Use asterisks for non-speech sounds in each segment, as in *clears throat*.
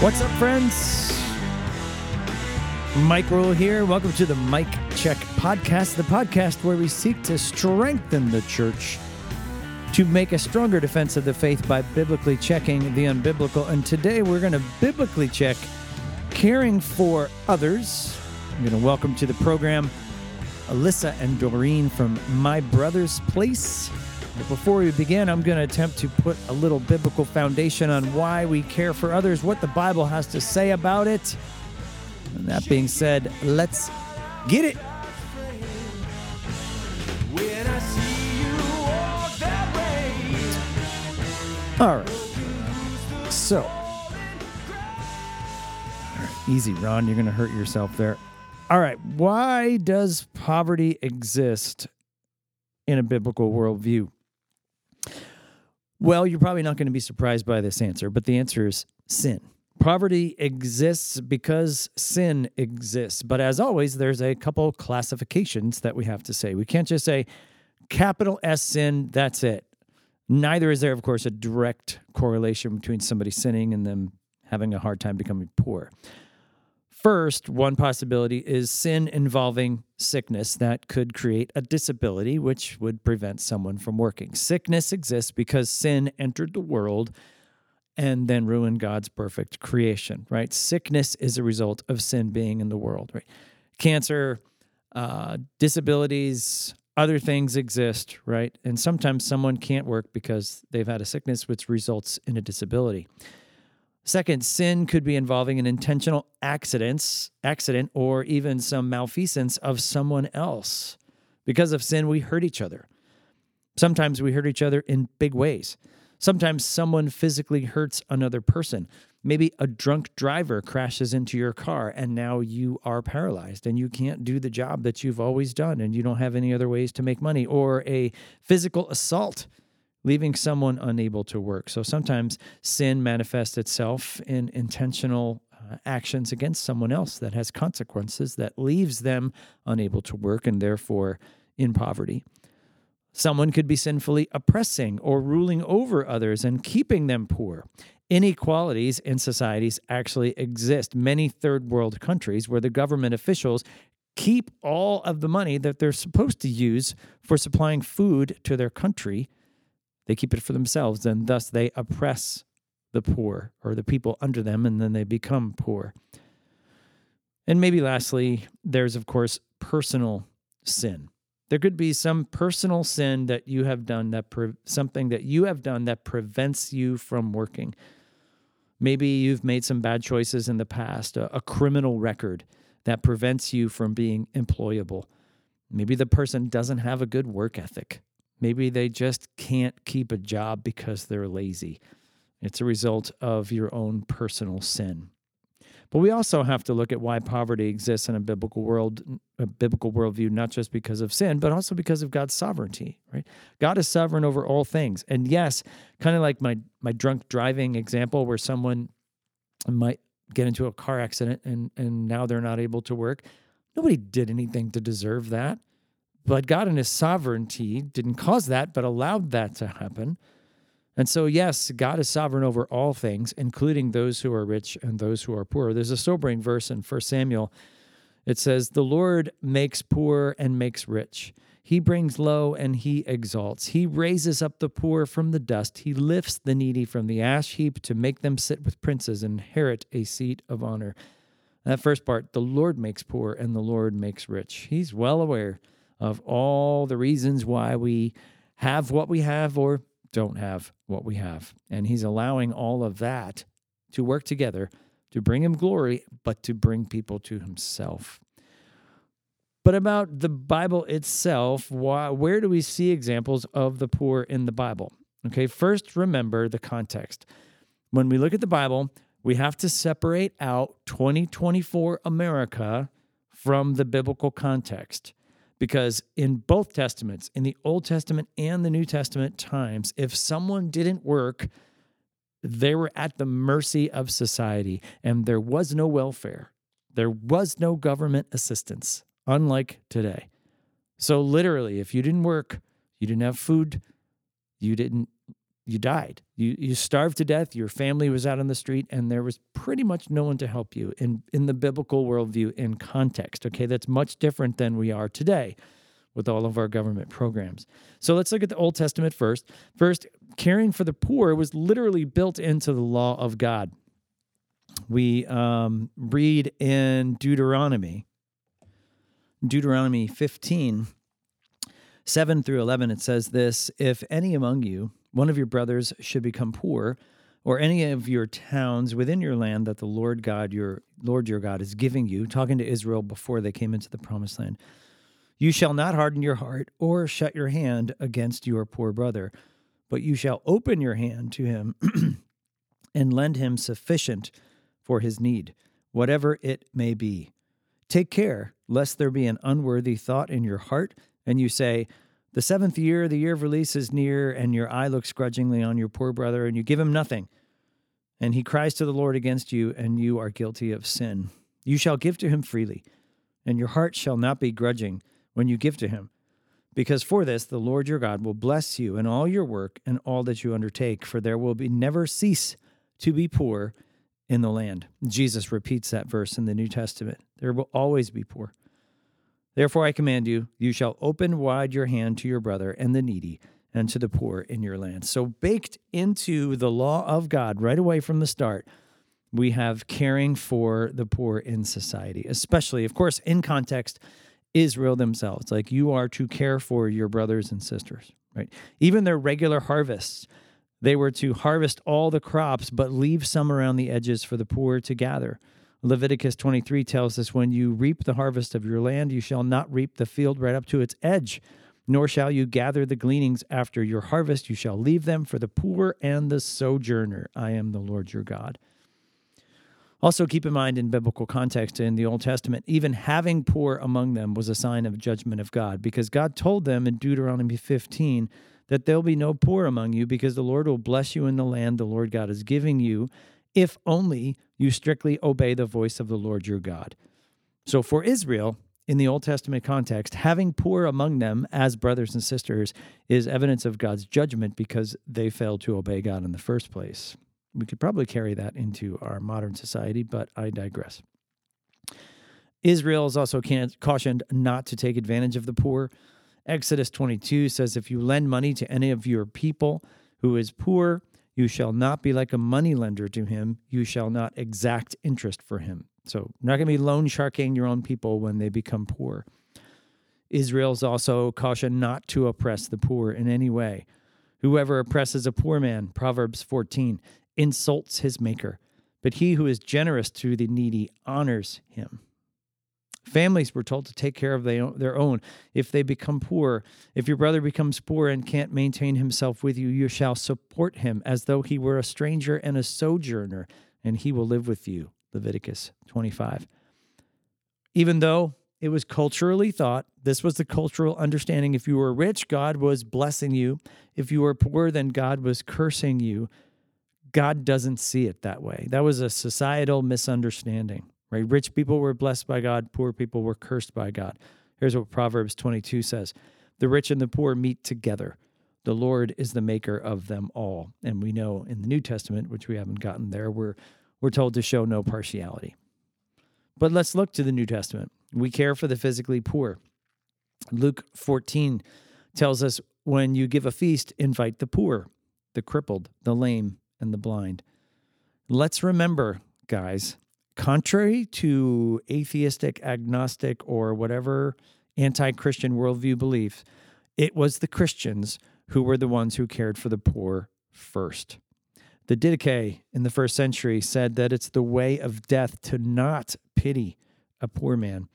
What's up, friends? Mike Ruel here. Welcome to the Mike Check Podcast, the podcast where we seek to strengthen the church to make a stronger defense of the faith by biblically checking the unbiblical. And today we're going to biblically check caring for others. I'm going to welcome to the program Alyssa and Doreen from My Brother's Place. But before we begin, I'm going to attempt to put a little biblical foundation on why we care for others, what the Bible has to say about it. And that being said, let's get it. All right. So, all right, easy, Ron. You're going to hurt yourself there. All right. Why does poverty exist in a biblical worldview? Well, you're probably not going to be surprised by this answer, but the answer is sin. Poverty exists because sin exists. But as always, there's a couple classifications that we have to say. We can't just say capital S sin, that's it. Neither is there, of course, a direct correlation between somebody sinning and them having a hard time becoming poor. First, one possibility is sin involving sickness that could create a disability, which would prevent someone from working. Sickness exists because sin entered the world and then ruined God's perfect creation, right? Sickness is a result of sin being in the world, right? Cancer, uh, disabilities, other things exist, right? And sometimes someone can't work because they've had a sickness which results in a disability. Second, sin could be involving an intentional accidents, accident or even some malfeasance of someone else. Because of sin, we hurt each other. Sometimes we hurt each other in big ways. Sometimes someone physically hurts another person. Maybe a drunk driver crashes into your car and now you are paralyzed and you can't do the job that you've always done and you don't have any other ways to make money. Or a physical assault, leaving someone unable to work. So sometimes sin manifests itself in intentional uh, actions against someone else that has consequences that leaves them unable to work and therefore in poverty. Someone could be sinfully oppressing or ruling over others and keeping them poor. Inequalities in societies actually exist. Many third world countries where the government officials keep all of the money that they're supposed to use for supplying food to their country, they keep it for themselves, and thus they oppress the poor or the people under them, and then they become poor. And maybe lastly, there's of course personal sin. There could be some personal sin that you have done that pre- something that you have done that prevents you from working. Maybe you've made some bad choices in the past, a, a criminal record that prevents you from being employable. Maybe the person doesn't have a good work ethic. Maybe they just can't keep a job because they're lazy. It's a result of your own personal sin. But we also have to look at why poverty exists in a biblical world, a biblical worldview, not just because of sin, but also because of God's sovereignty. Right? God is sovereign over all things. And yes, kind of like my my drunk driving example, where someone might get into a car accident and and now they're not able to work. Nobody did anything to deserve that. But God in his sovereignty didn't cause that, but allowed that to happen. And so, yes, God is sovereign over all things, including those who are rich and those who are poor. There's a sobering verse in 1 Samuel. It says, The Lord makes poor and makes rich. He brings low and he exalts. He raises up the poor from the dust. He lifts the needy from the ash heap to make them sit with princes and inherit a seat of honor. That first part, the Lord makes poor and the Lord makes rich. He's well aware of all the reasons why we have what we have or don't have what we have. And he's allowing all of that to work together to bring him glory, but to bring people to himself. But about the Bible itself, why, where do we see examples of the poor in the Bible? Okay, first remember the context. When we look at the Bible, we have to separate out 2024 America from the biblical context. Because in both Testaments, in the Old Testament and the New Testament times, if someone didn't work, they were at the mercy of society and there was no welfare. There was no government assistance, unlike today. So, literally, if you didn't work, you didn't have food, you didn't you died. You you starved to death. Your family was out on the street, and there was pretty much no one to help you in in the biblical worldview in context. Okay, that's much different than we are today with all of our government programs. So let's look at the Old Testament first. First, caring for the poor was literally built into the law of God. We um, read in Deuteronomy, Deuteronomy 15, 7 through 11, it says this If any among you, one of your brothers, should become poor, or any of your towns within your land that the Lord God, your Lord your God, is giving you, talking to Israel before they came into the promised land, you shall not harden your heart or shut your hand against your poor brother, but you shall open your hand to him *clears throat* and lend him sufficient for his need, whatever it may be. Take care lest there be an unworthy thought in your heart and you say, The seventh year, the year of release is near, and your eye looks grudgingly on your poor brother, and you give him nothing. And he cries to the Lord against you, and you are guilty of sin. You shall give to him freely, and your heart shall not be grudging when you give to him. Because for this the Lord your God will bless you in all your work and all that you undertake, for there will be never cease to be poor in the land. Jesus repeats that verse in the New Testament. There will always be poor. Therefore, I command you, you shall open wide your hand to your brother and the needy and to the poor in your land. So, baked into the law of God right away from the start, we have caring for the poor in society, especially, of course, in context, Israel themselves. Like you are to care for your brothers and sisters, right? Even their regular harvests, they were to harvest all the crops, but leave some around the edges for the poor to gather. Leviticus 23 tells us when you reap the harvest of your land, you shall not reap the field right up to its edge, nor shall you gather the gleanings after your harvest. You shall leave them for the poor and the sojourner. I am the Lord your God. Also, keep in mind in biblical context in the Old Testament, even having poor among them was a sign of judgment of God because God told them in Deuteronomy 15 that there'll be no poor among you because the Lord will bless you in the land the Lord God is giving you if only you strictly obey the voice of the Lord your God. So for Israel, in the Old Testament context, having poor among them as brothers and sisters is evidence of God's judgment because they failed to obey God in the first place. We could probably carry that into our modern society, but I digress. Israel is also cautioned not to take advantage of the poor. Exodus 22 says, If you lend money to any of your people who is poor, you shall not be like a moneylender to him. You shall not exact interest for him. So, not going to be loan sharking your own people when they become poor. Israel's also cautioned not to oppress the poor in any way. Whoever oppresses a poor man, Proverbs 14, insults his maker, but he who is generous to the needy honors him. Families were told to take care of their own if they become poor. If your brother becomes poor and can't maintain himself with you, you shall support him as though he were a stranger and a sojourner, and he will live with you. Leviticus 25. Even though it was culturally thought, this was the cultural understanding. If you were rich, God was blessing you. If you were poor, then God was cursing you. God doesn't see it that way. That was a societal misunderstanding right? Rich people were blessed by God, poor people were cursed by God. Here's what Proverbs 22 says The rich and the poor meet together. The Lord is the maker of them all. And we know in the New Testament, which we haven't gotten there, we're, we're told to show no partiality. But let's look to the New Testament. We care for the physically poor. Luke 14 tells us when you give a feast, invite the poor, the crippled, the lame, and the blind. Let's remember, guys, contrary to atheistic, agnostic, or whatever anti Christian worldview beliefs, it was the Christians who were the ones who cared for the poor first. The Didache in the first century said that it's the way of death to not pity a poor man.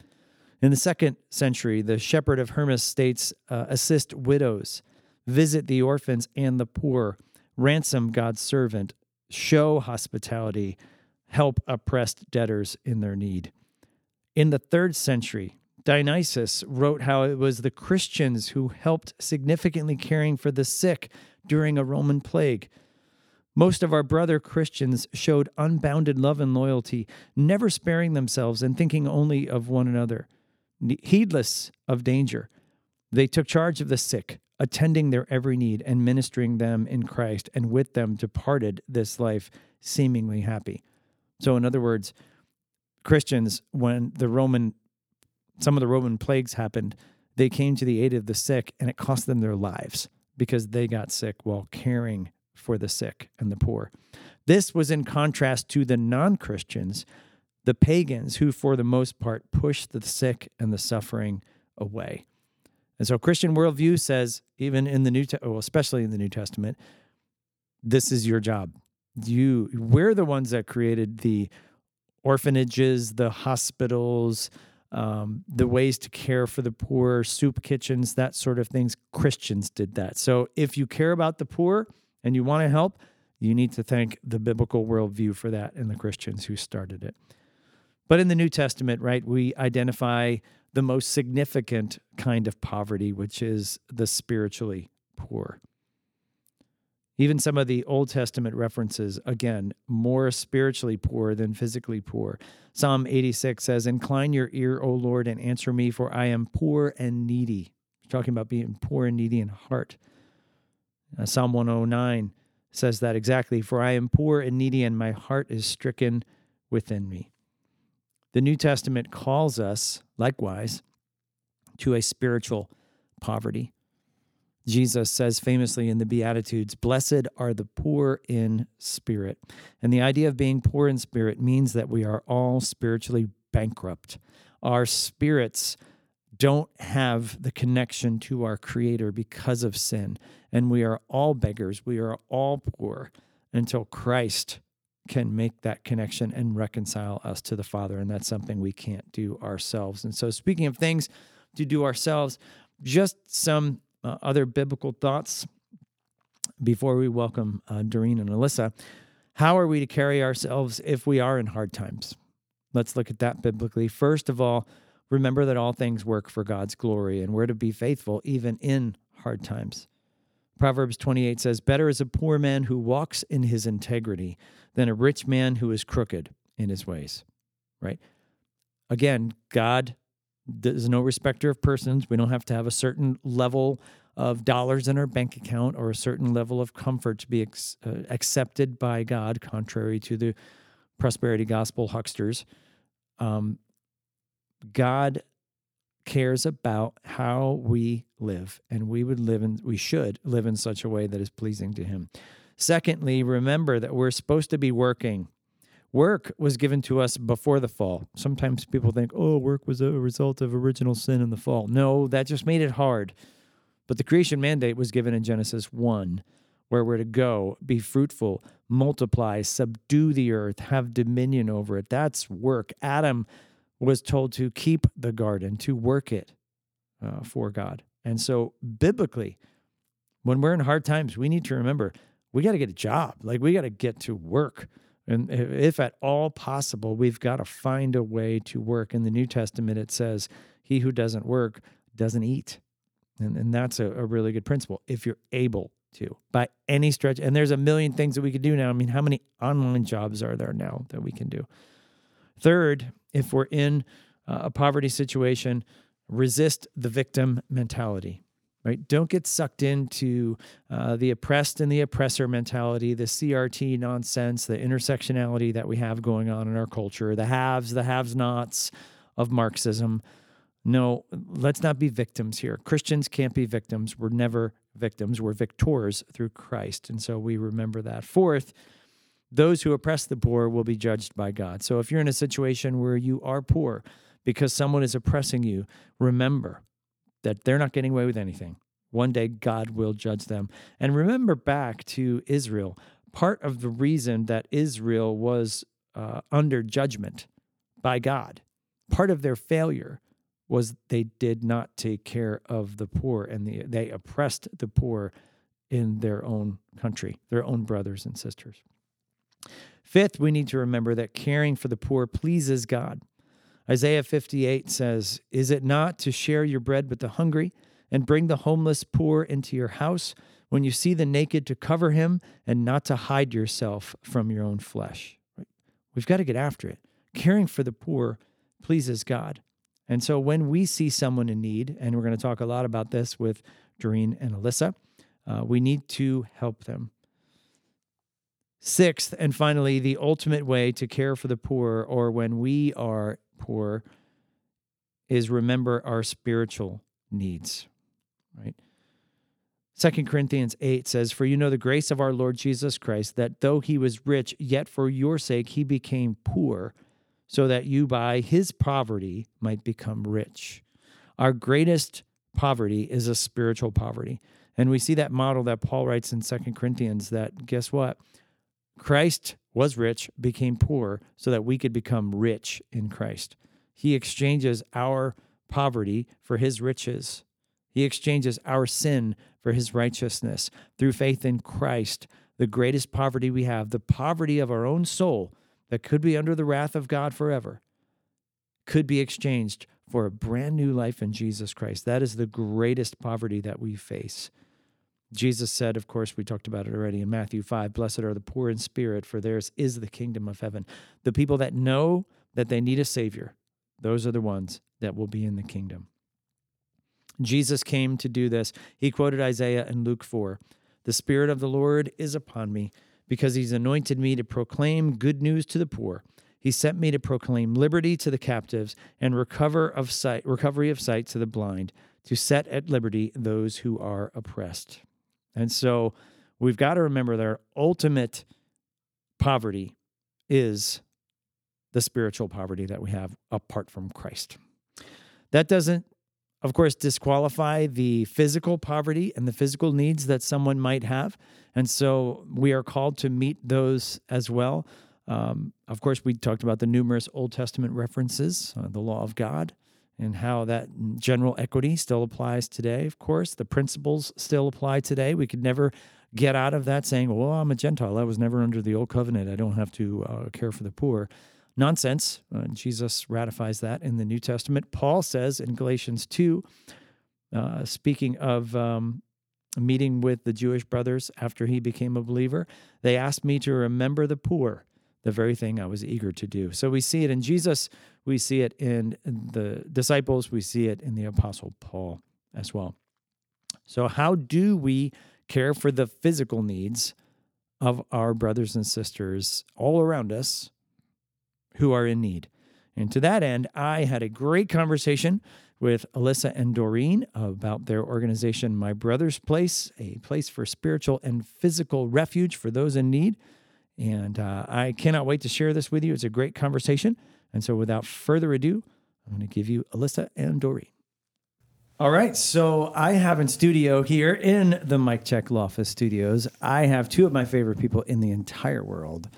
In the second century, the shepherd of Hermas states uh, assist widows, visit the orphans and the poor, ransom God's servant, show hospitality, help oppressed debtors in their need. In the third century, Dionysius wrote how it was the Christians who helped significantly caring for the sick during a Roman plague. Most of our brother Christians showed unbounded love and loyalty, never sparing themselves and thinking only of one another. Heedless of danger, they took charge of the sick, attending their every need and ministering them in Christ, and with them departed this life seemingly happy. So, in other words, Christians, when the Roman, some of the Roman plagues happened, they came to the aid of the sick and it cost them their lives because they got sick while caring for the sick and the poor. This was in contrast to the non Christians, the pagans, who, for the most part, pushed the sick and the suffering away. And so, Christian worldview says, even in the New, Te- well, especially in the New Testament, this is your job. You, we're the ones that created the orphanages, the hospitals, um, the ways to care for the poor, soup kitchens, that sort of things. Christians did that. So if you care about the poor and you want to help, you need to thank the biblical worldview for that and the Christians who started it. But in the New Testament, right, we identify the most significant kind of poverty, which is the spiritually poor. Even some of the Old Testament references, again, more spiritually poor than physically poor. Psalm 86 says, Incline your ear, O Lord, and answer me, for I am poor and needy. talking about being poor and needy in heart. Uh, Psalm 109 says that exactly, for I am poor and needy, and my heart is stricken within me. The New Testament calls us, likewise, to a spiritual poverty. Jesus says famously in the Beatitudes, Blessed are the poor in spirit. And the idea of being poor in spirit means that we are all spiritually bankrupt. Our spirits don't have the connection to our Creator because of sin. And we are all beggars. We are all poor until Christ can make that connection and reconcile us to the Father. And that's something we can't do ourselves. And so, speaking of things to do ourselves, just some uh, other biblical thoughts before we welcome uh, Doreen and Alyssa. How are we to carry ourselves if we are in hard times? Let's look at that biblically. First of all, remember that all things work for God's glory and we're to be faithful even in hard times. Proverbs 28 says, Better is a poor man who walks in his integrity than a rich man who is crooked in his ways. Right? Again, God there's no respecter of persons. We don't have to have a certain level of dollars in our bank account or a certain level of comfort to be ex- uh, accepted by God, contrary to the prosperity gospel hucksters. Um, God cares about how we live, and we would live in, we should live in such a way that is pleasing to Him. Secondly, remember that we're supposed to be working. Work was given to us before the fall. Sometimes people think, oh, work was a result of original sin in the fall. No, that just made it hard. But the creation mandate was given in Genesis 1, where we're to go, be fruitful, multiply, subdue the earth, have dominion over it. That's work. Adam was told to keep the garden, to work it uh, for God. And so, biblically, when we're in hard times, we need to remember we got to get a job. Like, we got to get to work. And if at all possible, we've got to find a way to work. In the New Testament, it says, He who doesn't work doesn't eat. And, and that's a, a really good principle if you're able to by any stretch. And there's a million things that we could do now. I mean, how many online jobs are there now that we can do? Third, if we're in a poverty situation, resist the victim mentality right? Don't get sucked into uh, the oppressed and the oppressor mentality, the CRT nonsense, the intersectionality that we have going on in our culture, the haves, the haves nots of Marxism. No, let's not be victims here. Christians can't be victims. We're never victims. We're victors through Christ. And so we remember that. Fourth, those who oppress the poor will be judged by God. So if you're in a situation where you are poor because someone is oppressing you, remember that they're not getting away with anything. One day God will judge them. And remember back to Israel. Part of the reason that Israel was uh, under judgment by God, part of their failure was they did not take care of the poor and the, they oppressed the poor in their own country, their own brothers and sisters. Fifth, we need to remember that caring for the poor pleases God. Isaiah 58 says, Is it not to share your bread with the hungry and bring the homeless poor into your house? When you see the naked, to cover him and not to hide yourself from your own flesh. We've got to get after it. Caring for the poor pleases God. And so when we see someone in need, and we're going to talk a lot about this with Doreen and Alyssa. Uh, we need to help them. Sixth, and finally, the ultimate way to care for the poor or when we are poor is remember our spiritual needs, right? Second Corinthians 8 says, For you know the grace of our Lord Jesus Christ, that though he was rich, yet for your sake he became poor, so that you by his poverty might become rich. Our greatest poverty is a spiritual poverty. And we see that model that Paul writes in Second Corinthians that guess what? Christ was rich, became poor, so that we could become rich in Christ. He exchanges our poverty for his riches. He exchanges our sin for his righteousness. Through faith in Christ, the greatest poverty we have, the poverty of our own soul that could be under the wrath of God forever, could be exchanged for a brand new life in Jesus Christ. That is the greatest poverty that we face. Jesus said, of course, we talked about it already in Matthew 5 Blessed are the poor in spirit, for theirs is the kingdom of heaven. The people that know that they need a Savior, those are the ones that will be in the kingdom. Jesus came to do this. He quoted Isaiah and Luke 4 The Spirit of the Lord is upon me, because he's anointed me to proclaim good news to the poor. He sent me to proclaim liberty to the captives and recover of sight, recovery of sight to the blind, to set at liberty those who are oppressed. And so we've got to remember that our ultimate poverty is the spiritual poverty that we have apart from Christ. That doesn't of course, disqualify the physical poverty and the physical needs that someone might have. And so we are called to meet those as well. Um, of course, we talked about the numerous Old Testament references, uh, the law of God, and how that general equity still applies today. Of course, the principles still apply today. We could never get out of that saying, well, I'm a Gentile. I was never under the old covenant. I don't have to uh, care for the poor nonsense. Uh, Jesus ratifies that in the New Testament. Paul says in Galatians 2, uh, speaking of um, meeting with the Jewish brothers after he became a believer, they asked me to remember the poor, the very thing I was eager to do. So we see it in Jesus, we see it in the disciples, we see it in the Apostle Paul as well. So, how do we care for the physical needs of our brothers and sisters all around us who are in need. And to that end, I had a great conversation with Alyssa and Doreen about their organization, My Brother's Place, a place for spiritual and physical refuge for those in need. And uh, I cannot wait to share this with you. It's a great conversation. And so, without further ado, I'm going to give you Alyssa and Doreen. All right, so I have in studio here in the Mike Check Loftus Studios, I have two of my favorite people in the entire world,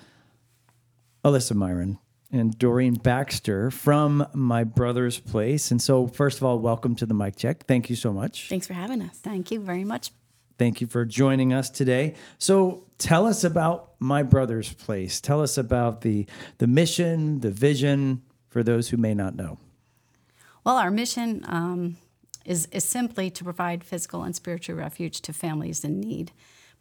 Alyssa Myhren and Doreen Baxter from My Brother's Place. And so, first of all, welcome to the Mike Check. Thank you so much. Thanks for having us. Thank you very much. Thank you for joining us today. So, tell us about My Brother's Place. Tell us about the the mission, the vision for those who may not know. Well, our mission um, is is simply to provide physical and spiritual refuge to families in need,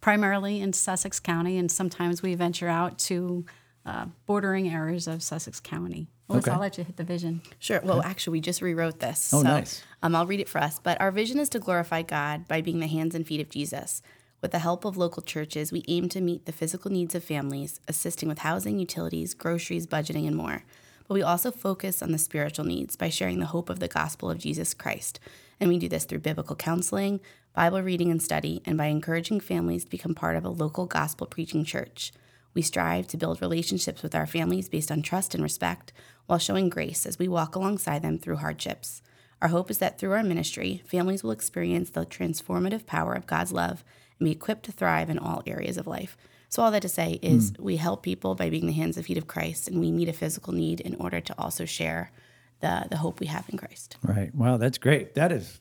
primarily in Sussex County, and sometimes we venture out to uh, bordering areas of Sussex County. Melissa, okay. I'll let you hit the vision. Sure. Well, actually, we just rewrote this. Oh, so, nice. Um, I'll read it for us. But our vision is to glorify God by being the hands and feet of Jesus. With the help of local churches, we aim to meet the physical needs of families, assisting with housing, utilities, groceries, budgeting, and more. But we also focus on the spiritual needs by sharing the hope of the gospel of Jesus Christ. And we do this through biblical counseling, Bible reading and study, and by encouraging families to become part of a local gospel preaching church. We strive to build relationships with our families based on trust and respect while showing grace as we walk alongside them through hardships. Our hope is that through our ministry, families will experience the transformative power of God's love and be equipped to thrive in all areas of life. So, all that to say is, mm. we help people by being the hands and feet of Christ, and we meet a physical need in order to also share the, the hope we have in Christ. Right. Wow, that's great. That is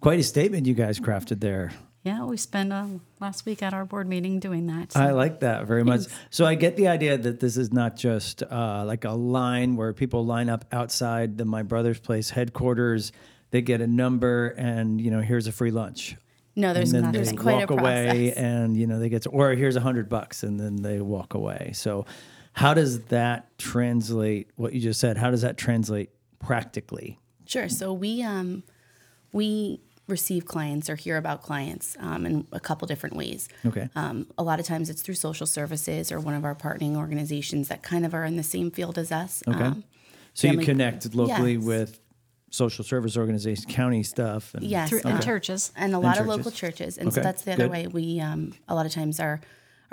quite a statement you guys crafted there. Yeah, we spent uh, last week at our board meeting doing that. So. I like that very much. So I get the idea that this is not just uh, like a line where people line up outside the My Brother's Place headquarters. They get a number, and you know, here's a free lunch. No, there's and not. There's quite walk a process. away, and you know, they get to, or here's a hundred bucks, and then they walk away. So, how does that translate? What you just said? How does that translate practically? Sure. So we um, we receive clients or hear about clients um, in a couple different ways. Okay. Um, a lot of times it's through social services or one of our partnering organizations that kind of are in the same field as us. Okay. Um, so you family- connect locally Yes. with social service organizations, county stuff. And, yes, Through, and um, churches. and a lot of churches. local churches. And Okay, so that's the other good. way we um, a lot of times our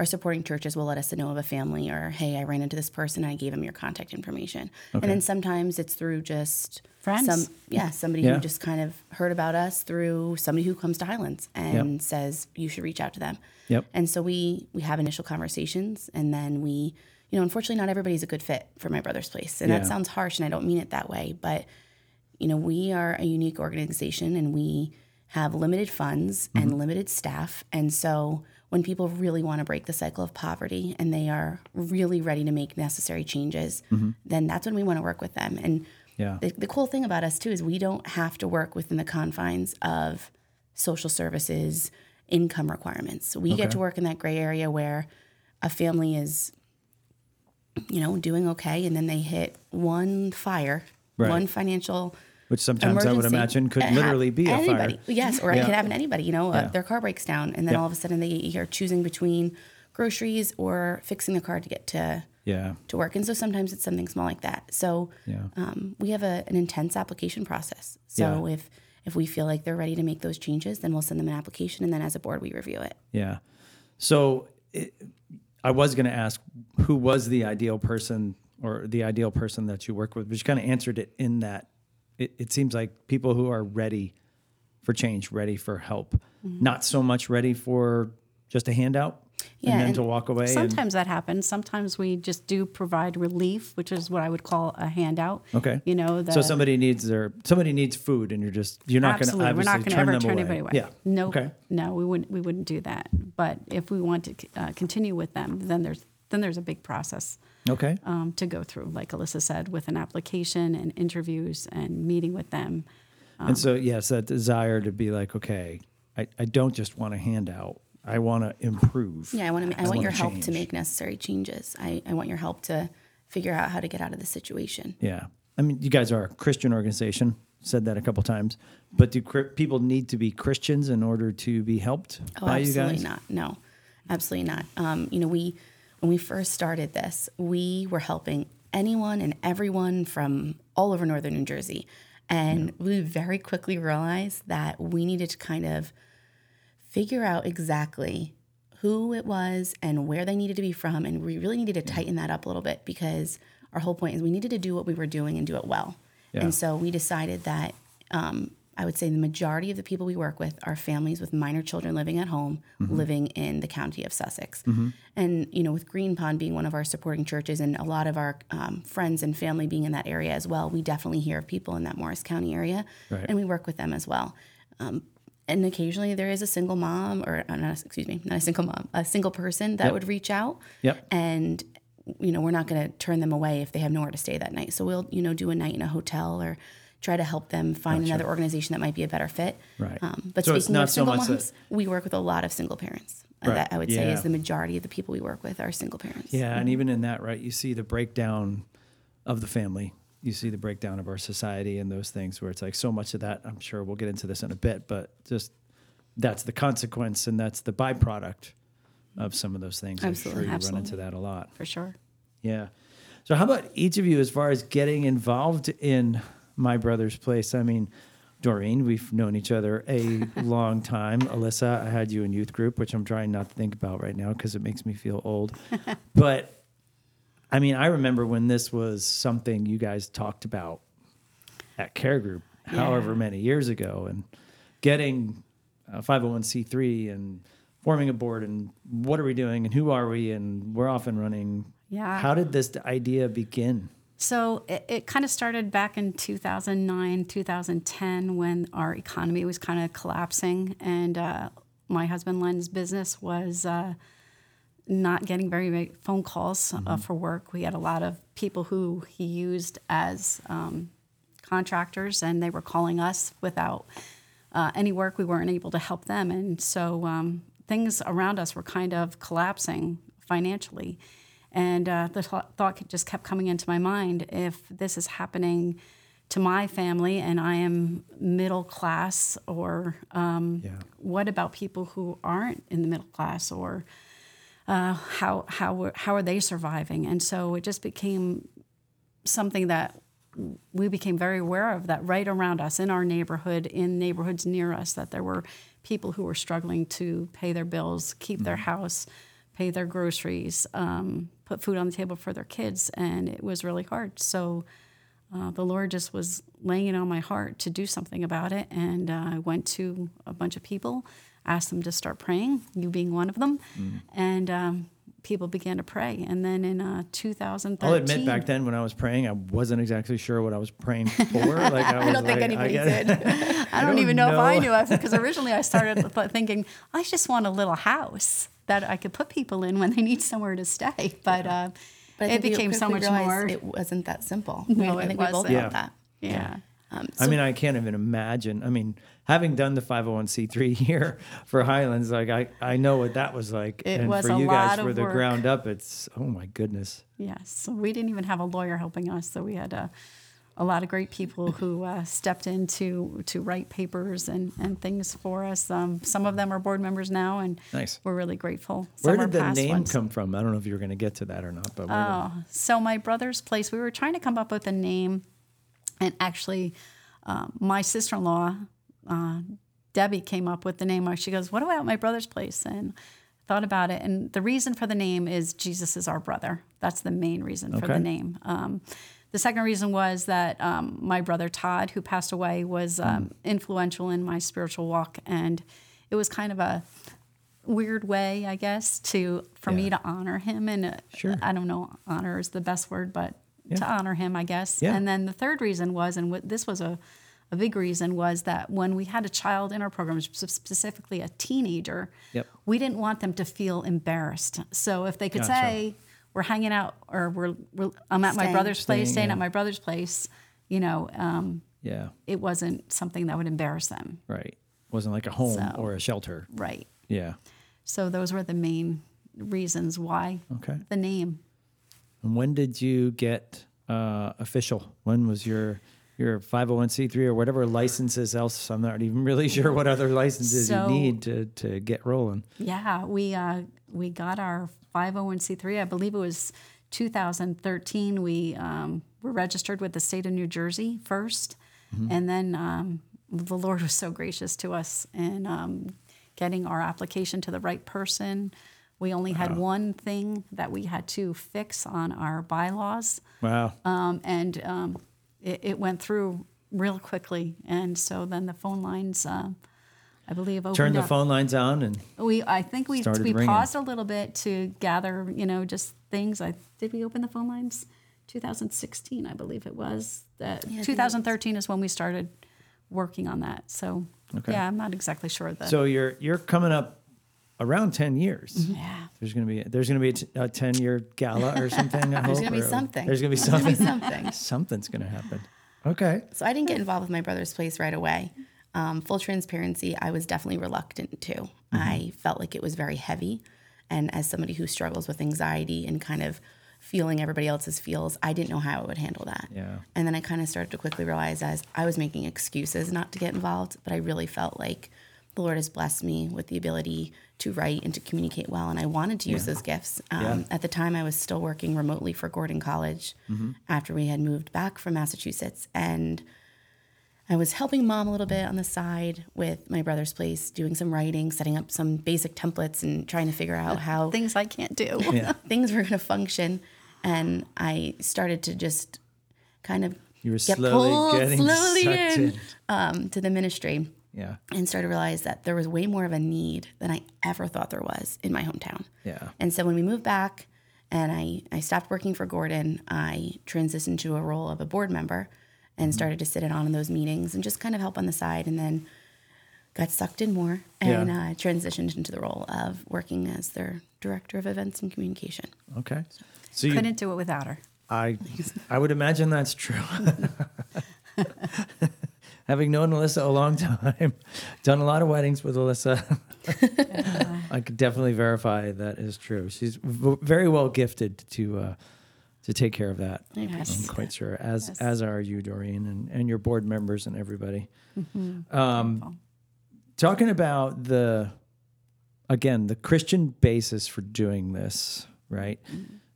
our supporting churches will let us know of a family or hey, I ran into this person, I gave them your contact information. And then sometimes it's through just Friends. Some yeah, somebody Yeah. who just kind of heard about us through somebody who comes to Highlands and says you should reach out to them. Yep. And so we we have initial conversations and then we you know, unfortunately not everybody's a good fit for my brother's place. And Yeah. that sounds harsh and I don't mean it that way, but you know, we are a unique organization and we have limited funds and mm-hmm. limited staff. And so when people really want to break the cycle of poverty and they are really ready to make necessary changes, mm-hmm. then that's when we want to work with them. And Yeah. the, the cool thing about us too is we don't have to work within the confines of social services income requirements. We Okay. get to work in that gray area where a family is you know doing okay and then they hit one fire, Right. one financial Which sometimes I would imagine could literally be a anybody. fire. Yes, or Yeah. it could happen to anybody. You know, Yeah. uh, their car breaks down, and then all of a sudden they are choosing between groceries or fixing the car to get to Yeah. to work. And so sometimes it's something small like that. So Yeah. um, we have a, an intense application process. So Yeah. if if we feel like they're ready to make those changes, then we'll send them an application, and then as a board we review it. Yeah. So it, I was going to ask who was the ideal person or the ideal person that you work with, but you kind of answered it in that it, it seems like people who are ready for change, ready for help, Mm-hmm. not so much ready for just a handout Yeah, and then and to walk away. and, Sometimes that happens. Sometimes we just do provide relief, which is what I would call a handout. okay. You know, the, so somebody needs their somebody needs food, and you're just you're not going to Absolutely, we're not going to ever turn away. anybody away. Yeah. No, Okay. no, we wouldn't. We wouldn't do that. But if we want to uh, continue with them, then there's then there's a big process Okay. um, to go through. Like Alyssa said, with an application and interviews and meeting with them. and so yes, that desire to be like, okay, I, I don't just want a handout. I want to improve. Yeah, I want to. I, I want wanna your help to make necessary changes. I, I want your help to figure out how to get out of the situation. Yeah. I mean, you guys are a Christian organization. Said that a couple times. But do cri- people need to be Christians in order to be helped Oh, by you absolutely guys? not. No, absolutely not. Um, you know, we when we first started this, we were helping anyone and everyone from all over northern New Jersey, and we very quickly realized that we needed to kind of figure out exactly who it was and where they needed to be from, and we really needed to tighten that up a little bit because our whole point is we needed to do what we were doing and do it well. Yeah. And so we decided that um, I would say the majority of the people we work with are families with minor children living at home, living in the county of Sussex. And, you know, with Green Pond being one of our supporting churches and a lot of our um, friends and family being in that area as well, we definitely hear of people in that Morris County area Right. and we work with them as well. Um, and occasionally there is a single mom or uh, not, excuse me, not a single mom, a single person that Yep. would reach out Yep. and you know we're not going to turn them away if they have nowhere to stay that night so we'll you know do a night in a hotel or try to help them find another organization that might be a better fit Right. um, but So speaking of so single that- moms we work with a lot of single parents Uh, Right. that i would say Yeah. is the majority of the people we work with are single parents Yeah. And even in that, right, you see the breakdown of the family. You see the breakdown of our society and those things where it's like so much of that. I'm sure we'll get into this in a bit, but just that's the consequence and that's the byproduct of some of those things. Absolutely. I'm sure you Absolutely. run into that a lot. for sure. Yeah. So how about each of you as far as getting involved in my brother's place? I mean, Doreen, we've known each other a *laughs* long time. Alyssa, I had you in youth group, which I'm trying not to think about right now because it makes me feel old. *laughs* but I mean, I remember when this was something you guys talked about at Care Group, however many years ago, and getting a 501c3 and forming a board and what are we doing and who are we and we're off and running. Yeah. How did this idea begin? So it, it kind of started back in 2009, 2010, when our economy was kind of collapsing, and uh, my husband Len's business was uh, not getting very many phone calls uh, for work. We had a lot of people who he used as um, contractors, and they were calling us without uh, any work. We weren't able to help them, and so um, things around us were kind of collapsing financially. And uh, the th- thought just kept coming into my mind: if this is happening to my family, and I am middle class, or um, Yeah. what about people who aren't in the middle class, or uh, how how how are they surviving? And so it just became something that we became very aware of that right around us in our neighborhood, in neighborhoods near us, that there were people who were struggling to pay their bills, keep their house, pay their groceries, um, put food on the table for their kids, and it was really hard. So uh, the Lord just was laying it on my heart to do something about it, and uh, I went to a bunch of people, asked them to start praying, you being one of them, and. Um, People began to pray, and then in uh, 2013, I'll admit, back then when I was praying, I wasn't exactly sure what I was praying for. *laughs* Like I, was don't think like, anybody get- did. *laughs* I don't, *laughs* don't even know, if I know. knew because originally I started thinking I just want a little house that I could put people in when they need somewhere to stay. *laughs* But, uh, But it became so much more. It wasn't that simple. No, I think we both wasn't. felt Yeah. that. yeah. Um, I mean, I can't even imagine. I mean, having done the 501c3 *laughs* here for Highlands, like I, I know what that was like. It and was for a you guys, lot for the work. ground up, it's oh my goodness. Yes. So we didn't even have a lawyer helping us. So we had uh, a lot of great people who uh, stepped in to, to write papers and, and things for us. Um, some of them are board members now, and Nice. we're really grateful. Where Some are did the name ones. come from? I don't know if you were going to get to that or not, but where did- Oh, so my brother's place, we were trying to come up with a name, and actually, um, my sister in law, uh, Debbie, came up with the name. She goes, What about my brother's place? And thought about it. And the reason for the name is Jesus is our brother. That's the main reason for the name. Um, the second reason was that um, my brother Todd, who passed away, was um, influential in my spiritual walk, and it was kind of a weird way, I guess, to for me to honor him. And uh, Sure. I don't know, honor is the best word, but to honor him, I guess. Yeah. And then the third reason was, and what, this was a, a big reason, was that when we had a child in our program, specifically a teenager, Yep. we didn't want them to feel embarrassed. So if they could Gotcha. say, we're hanging out or we're, we're I'm at my Staying. brother's place, Staying, staying yeah. at my brother's place, you know, um, yeah, it wasn't something that would embarrass them. right. It Wasn't like a home So- or a shelter. Right. Yeah. So those were the main reasons why Okay. the name. And when did you get uh, official? When was your your 501c3 or whatever licenses else? I'm not even really *laughs* sure what other licenses So- you need to, to get rolling. Yeah, we uh, we got our 501c3. I believe it was 2013. We um, were registered with the state of New Jersey 1st and then um, the Lord was so gracious to us in um, getting our application to the right person. We only had one thing that we had to fix on our bylaws, Wow. um, and um, it, it went through real quickly. And so then the phone lines, uh, I believe, opened Turn the up. phone lines on and We, I think we we ringing. paused a little bit to gather, you know, just things. I did we open the phone lines? 2016, I believe it was. That 2013 is when we started working on that. So Okay. yeah, I'm not exactly sure that. so you're you're coming up around 10 years. Mm-hmm. yeah, There's gonna be there's gonna be a t- a 10 year gala or *laughs* something. I There's gonna be something. There's gonna be There's gonna be something. something. *laughs* Something's gonna happen. Okay. So I didn't get involved with my brother's place right away. Um, full transparency, I was definitely reluctant to. I felt like it was very heavy. And as somebody who struggles with anxiety and kind of feeling everybody else's feels, I didn't know how I would handle that. Yeah. And then I kind of started to quickly realize as I was making excuses not to get involved, but I really felt like the Lord has blessed me with the ability to write and to communicate well. And I wanted to use those gifts. Um, Yeah. At the time, I was still working remotely for Gordon College after we had moved back from Massachusetts. And I was helping mom a little bit on the side with my brother's place, doing some writing, setting up some basic templates, and trying to figure out *laughs* how things I can't do. *laughs* Yeah. things were going to function. And I started to just kind of You were get slowly pulled getting slowly in, in. Um, to the ministry Yeah. and started to realize that there was way more of a need than I ever thought there was in my hometown. Yeah. And so when we moved back and I, I stopped working for Gordon, I transitioned to a role of a board member Mm-hmm. and started to sit in on in those meetings and just kind of help on the side and then got sucked in more and Yeah. uh, transitioned into the role of working as their director of events and communication. Okay. So you Couldn't do it without her. I I would imagine that's true. *laughs* *laughs* Having known Alyssa a long time, *laughs* done a lot of weddings with Alyssa, *laughs* I could definitely verify that is true. She's v- very well gifted to uh, to take care of that. Appreciate I'm quite sure, as Yes. as are you, Doreen, and, and your board members and everybody. Mm-hmm. Um, talking about the again the Christian basis for doing this, right?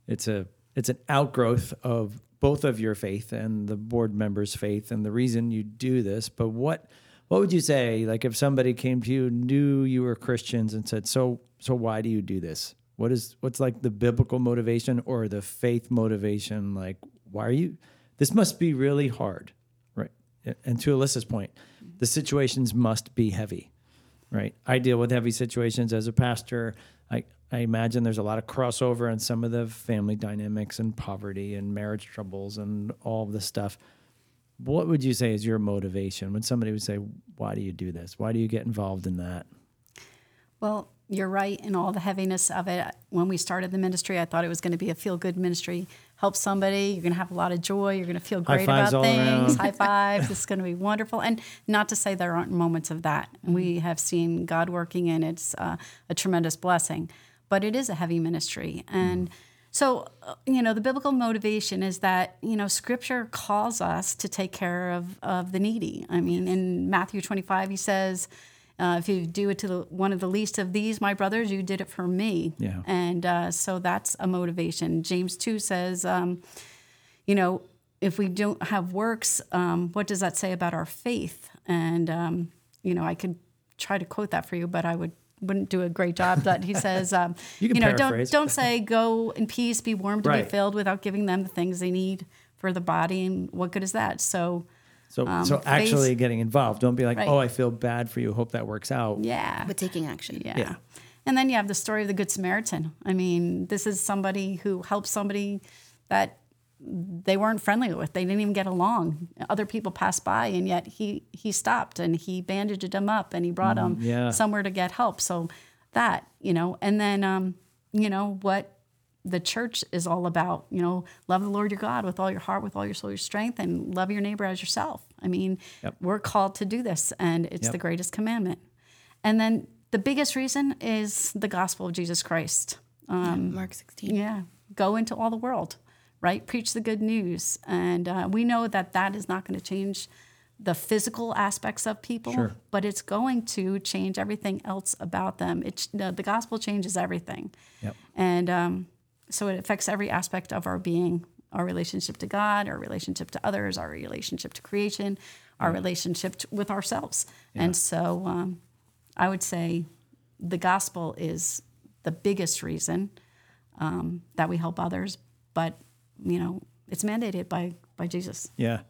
It's a it's an outgrowth of both of your faith and the board members' faith, and the reason you do this. But what what would you say, like if somebody came to you, knew you were Christians, and said, "So so why do you do this?" What is what's like the biblical motivation or the faith motivation? Like, why are you? This must be really hard, right? And to Alyssa's point, the situations must be heavy, right? I deal with heavy situations as a pastor. I imagine there's a lot of crossover in some of the family dynamics and poverty and marriage troubles and all of this stuff. What would you say is your motivation when somebody would say, "Why do you do this? Why do you get involved in that?" Well, you're right in all the heaviness of it. When we started the ministry, I thought it was going to be a feel good ministry. Help somebody, you're going to have a lot of joy, you're going to feel great about things, around. high fives, it's going to be wonderful. And not to say there aren't moments of that. And we have seen God working, and it's uh, a tremendous blessing. But it is a heavy ministry. And so, uh, you know, the biblical motivation is that, you know, scripture calls us to take care of, of the needy. I mean, in Matthew 25, he says, uh, if you do it to the, one of the least of these, my brothers, you did it for me. Yeah. And uh, so that's a motivation. James 2 says, um, you know, if we don't have works, um, what does that say about our faith? And, um, you know, I could try to quote that for you, but I would wouldn't do a great job. But he says, um, *laughs* You can know, paraphrase. don't don't say go in peace, be warm to Right. be filled without giving them the things they need for the body. And what good is that? So, So, Um, so faith- actually getting involved. Don't be like, Right. "Oh, I feel bad for you. Hope that works out." yeah, But taking action. Yeah. Yeah. And then you have the story of the Good Samaritan. I mean, this is somebody who helps somebody that they weren't friendly with. They didn't even get along. Other people passed by, and yet he he stopped and he bandaged them up and he brought them yeah. somewhere to get help. So that you know, and then um, you know what the church is all about. You know, love the Lord your God with all your heart, with all your soul, your strength, and love your neighbor as yourself. I mean, Yep. we're called to do this, and it's Yep. the greatest commandment. And then the biggest reason is the gospel of Jesus Christ. Um, Mark 16. yeah, go into all the world, right? Preach the good news. And uh, we know that that is not going to change the physical aspects of people, Sure. but it's going to change everything else about them. It's, the, the gospel changes everything. Yep. And um, so it affects every aspect of our being our relationship to God, our relationship to others, our relationship to creation, our relationship t with ourselves. And so um, I would say the gospel is the biggest reason um, that we help others, but you know it's mandated by by Jesus. Yeah.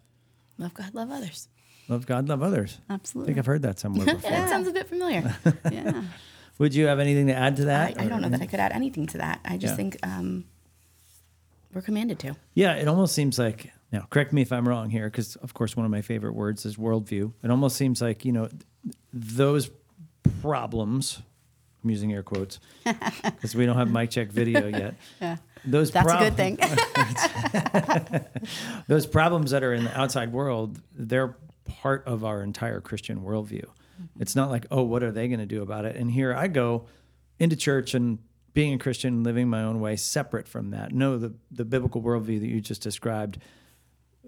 Love God, love others. Love God, love others. Absolutely. I think I've heard that somewhere *laughs* before. That sounds a bit familiar. *laughs* yeah. *laughs* Would you have anything to add to that? I don't know or- that I could add anything to that. I just Yeah. think um, we're commanded to. Yeah, it almost seems like now. Correct me if I'm wrong here, because of course one of my favorite words is worldview. It almost seems like you know th- those problems. I'm using air quotes because we don't have Mike Check video yet. Yeah. Those That's a good thing. *laughs* those problems that are in the outside world, they're part of our entire Christian worldview. It's not like, oh, what are they going to do about it? And here I go into church and being a Christian, living my own way, separate from that. No, the, the biblical worldview that you just described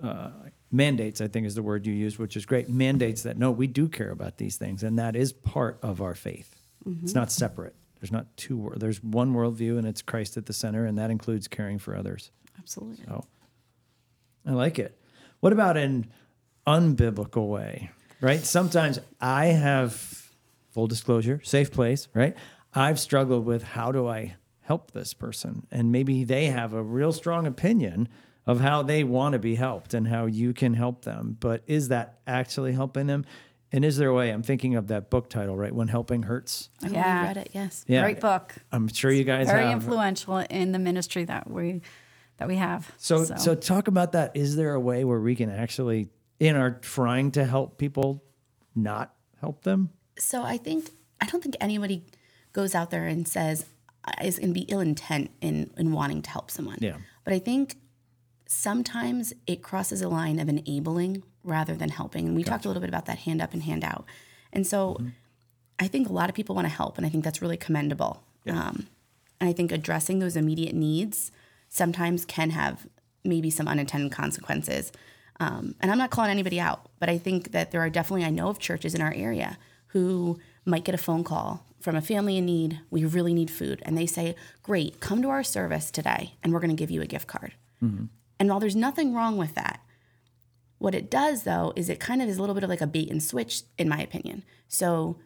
uh, mandates, I think is the word you used, which is great. Mandates that no, we do care about these things, and that is part of our faith. It's not separate. There's not two. There's one worldview, and it's Christ at the center, and that includes caring for others. Absolutely. So I like it. What about an unbiblical way? Right? Sometimes I have full disclosure, safe place, right? I've struggled with how do I help this person? And maybe they have a real strong opinion of how they want to be helped and how you can help them. But is that actually helping them? And is there a way? I'm thinking of that book title, right? When Helping Hurts. I Yeah. read it, yes. Yeah. Great book. I'm sure you guys are Very have. influential in the ministry that we that we have. So, so talk about that. Is there a way where we can actually, in our trying to help people, not help them? So I think I don't think anybody goes out there and says uh, is going to be ill intent in in wanting to help someone. Yeah. But I think sometimes it crosses a line of enabling rather than helping. And we talked a little bit about that hand up and hand out. And so I think a lot of people want to help, and I think that's really commendable. Um, and I think addressing those immediate needs sometimes can have maybe some unintended consequences. Um, and I'm not calling anybody out, but I think that there are definitely, I know of churches in our area who might get a phone call from a family in need. We really need food. And they say, Great, come to our service today and we're going to give you a gift card. And while there's nothing wrong with that, what it does though is it kind of is a little bit of like a bait and switch, in my opinion. So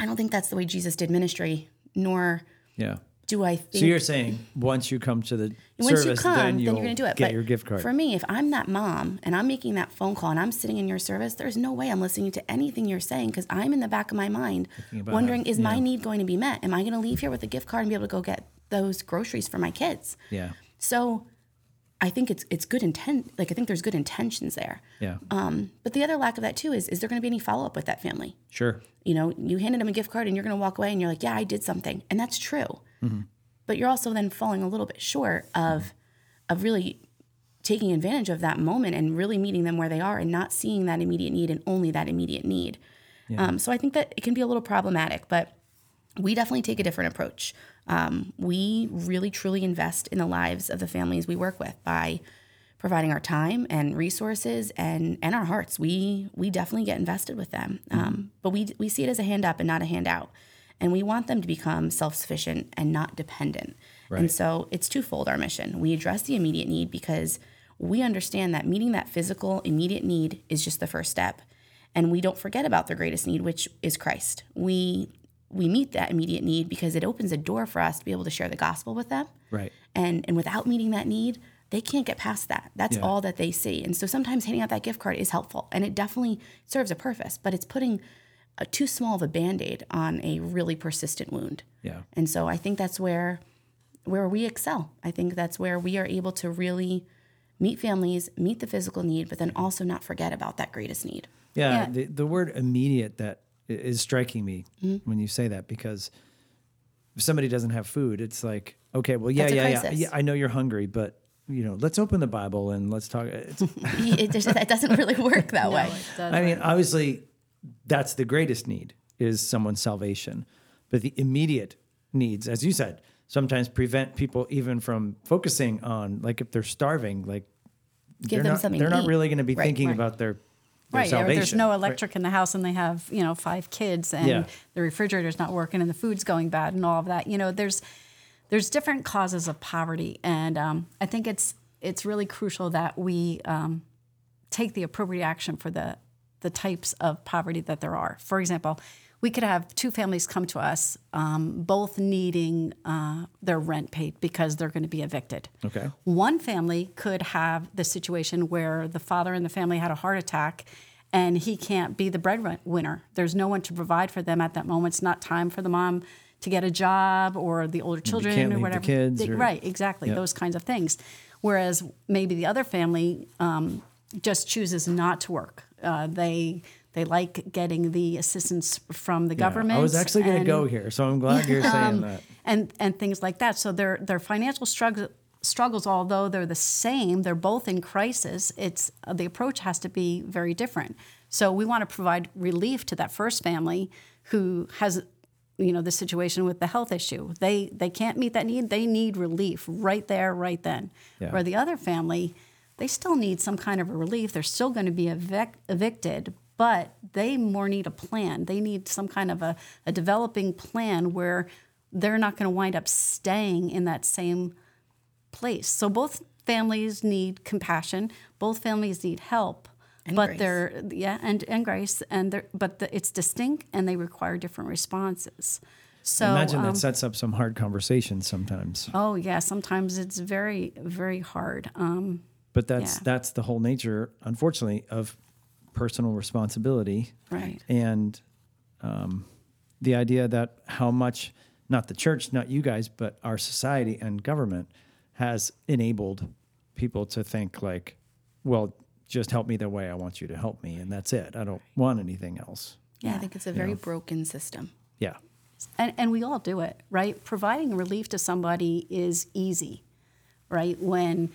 I don't think that's the way Jesus did ministry, nor Yeah. do I think. So you're saying once you come to the once service, you come, then, you're going to do it. Get but your gift card. For me, if I'm that mom and I'm making that phone call and I'm sitting in your service, there's no way I'm listening to anything you're saying because I'm in the back of my mind wondering, how- is my need going to be met? Am I going to leave here with a gift card and be able to go get those groceries for my kids? yeah. So I think it's it's good intent. Like I think there's good intentions there. Yeah. Um, but the other lack of that too is is there going to be any follow up with that family? sure. You know, you handed them a gift card and you're going to walk away and you're like, yeah, I did something, and that's true. But you're also then falling a little bit short of of really taking advantage of that moment and really meeting them where they are and not seeing that immediate need and only that immediate need. Um, so I think that it can be a little problematic, but we definitely take a different approach. Um, we really truly invest in the lives of the families we work with by providing our time and resources and and our hearts. We we definitely get invested with them, um, but we we see it as a hand up and not a handout, and we want them to become self sufficient and not dependent. And so it's twofold. Our mission: we address the immediate need because we understand that meeting that physical immediate need is just the first step, and we don't forget about their greatest need, which is Christ. We we meet that immediate need because it opens a door for us to be able to share the gospel with them Right. and and without meeting that need they can't get past that that's Yeah. all that they see and so sometimes handing out that gift card is helpful and it definitely serves a purpose but it's putting a too small of a band-aid on a really persistent wound Yeah. and so i think that's where where we excel i think that's where we are able to really meet families meet the physical need but then also not forget about that greatest need Yeah, Yeah. The, the word immediate that is striking me Mm-hmm. when you say that because if somebody doesn't have food, it's like, okay, well, yeah, yeah, yeah, yeah. I know you're hungry, but you know, let's open the Bible and let's talk. It's, *laughs* it, just, that doesn't really *laughs* work that way I mean, obviously, that's the greatest need is someone's salvation, but the immediate needs, as you said, sometimes prevent people even from focusing on like if they're starving, like Give they're them not, something They're not eat. really going to be Right, thinking right. about their, Right, or there's no Right. electric in the house and they have, you know, five kids and Yeah. the refrigerator's not working and the food's going bad and all of that. You know, there's there's different causes of poverty, and um, I think it's it's really crucial that we um, take the appropriate action for the the types of poverty that there are. For example, we could have two families come to us, um, both needing uh, their rent paid because they're going to be evicted. Okay. One family could have the situation where the father in the family had a heart attack and he can't be the breadwinner. There's no one to provide for them at that moment. It's not time for the mom to get a job or the older children or leave the whatever. kids They- or- right, exactly. Those kinds of things. Whereas maybe the other family um, just chooses not to work. Uh, they they like getting the assistance from the Yeah, government. I was actually going to go here, so I'm glad you're *laughs* saying um, that. and and things like that. So their their financial struggles struggles, although they're the same, they're both in crisis. It's uh, the approach has to be very different. So we want to provide relief to that first family who has you know the situation with the health issue. They they can't meet that need. They need relief right there, right then. Yeah. Where the other family, they still need some kind of a relief. They're still going to be evic- evicted, but they more need a plan. They need some kind of a, a developing plan where they're not going to wind up staying in that same place. So both families need compassion. Both families need help. but grace. they're yeah, and and grace, and they're but the, it's distinct, and they require different responses. So Imagine um, that sets up some hard conversations sometimes. Oh yeah, sometimes it's very very hard. Um, But that's Yeah. that's the whole nature, unfortunately, of personal responsibility. Right. And um, the idea that how much not the church, not you guys, but our society and government has enabled people to think like, well, just help me the way I want you to help me, and that's it. I don't want anything else. yeah i think it's a very broken system Yeah. and, and we all do it, right? Providing relief to somebody is easy, right? When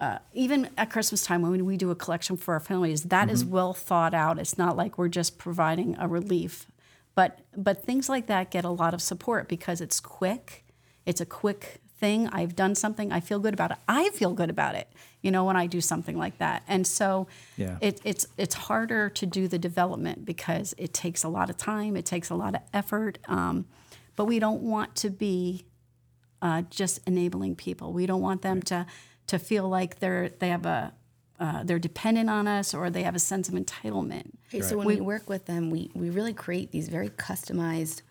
uh, even at Christmas time, when we do a collection for our families, that is well thought out. It's not like we're just providing a relief, but but things like that get a lot of support because it's quick. It's a quick thing. I've done something. I feel good about it. I feel good about it, you know, when I do something like that. And so Yeah. it, it's it's harder to do the development because it takes a lot of time. It takes a lot of effort. Um, but we don't want to be uh, just enabling people. We don't want them to to feel like they're they have a uh, they're dependent on us or they have a sense of entitlement. Okay, so when we, work with them, we, we really create these very customized,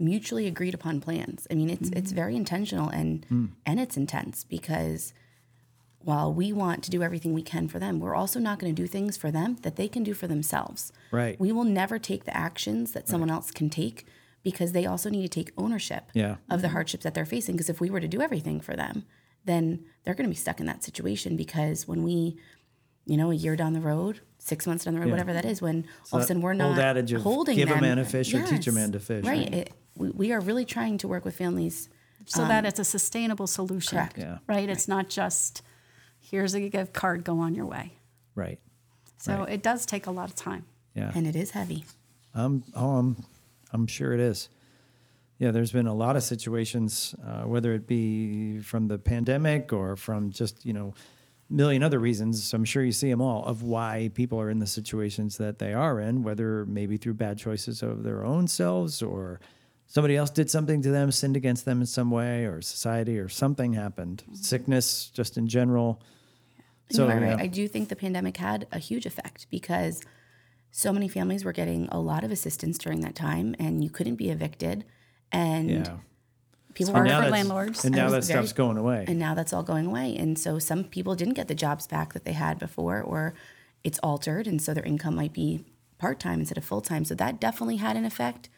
mutually agreed upon plans. I mean, it's it's very intentional and and it's intense because while we want to do everything we can for them, we're also not going to do things for them that they can do for themselves. Right. We will never take the actions that someone else can take because they also need to take ownership Yeah. of the hardships that they're facing. Because if we were to do everything for them, then they're going to be stuck in that situation. Because when we, you know, a year down the road, six months down the road, whatever that is, when all of a sudden we're old not adage of holding give a them, man a fish or teach a Yes. man to fish, Right. right? It, we, we are really trying to work with families. so that um, it's a sustainable solution. Correct. Yeah. Right? It's not just here's a gift card, go on your way. Right. So it does take a lot of time. Yeah. And it is heavy. I'm oh I'm I'm sure it is. Yeah, there's been a lot of situations, uh, whether it be from the pandemic or from just you know, million other reasons. So I'm sure you see them all of why people are in the situations that they are in, whether maybe through bad choices of their own selves or somebody else did something to them, sinned against them in some way, or society or something happened, sickness, just in general. So are yeah. I do think the pandemic had a huge effect because so many families were getting a lot of assistance during that time, and you couldn't be evicted, and yeah. people were for landlords. And now that very- stuff's going away. and now that's all going away. And so some people didn't get the jobs back that they had before, or it's altered, and so their income might be part time instead of full time. So that definitely had an effect.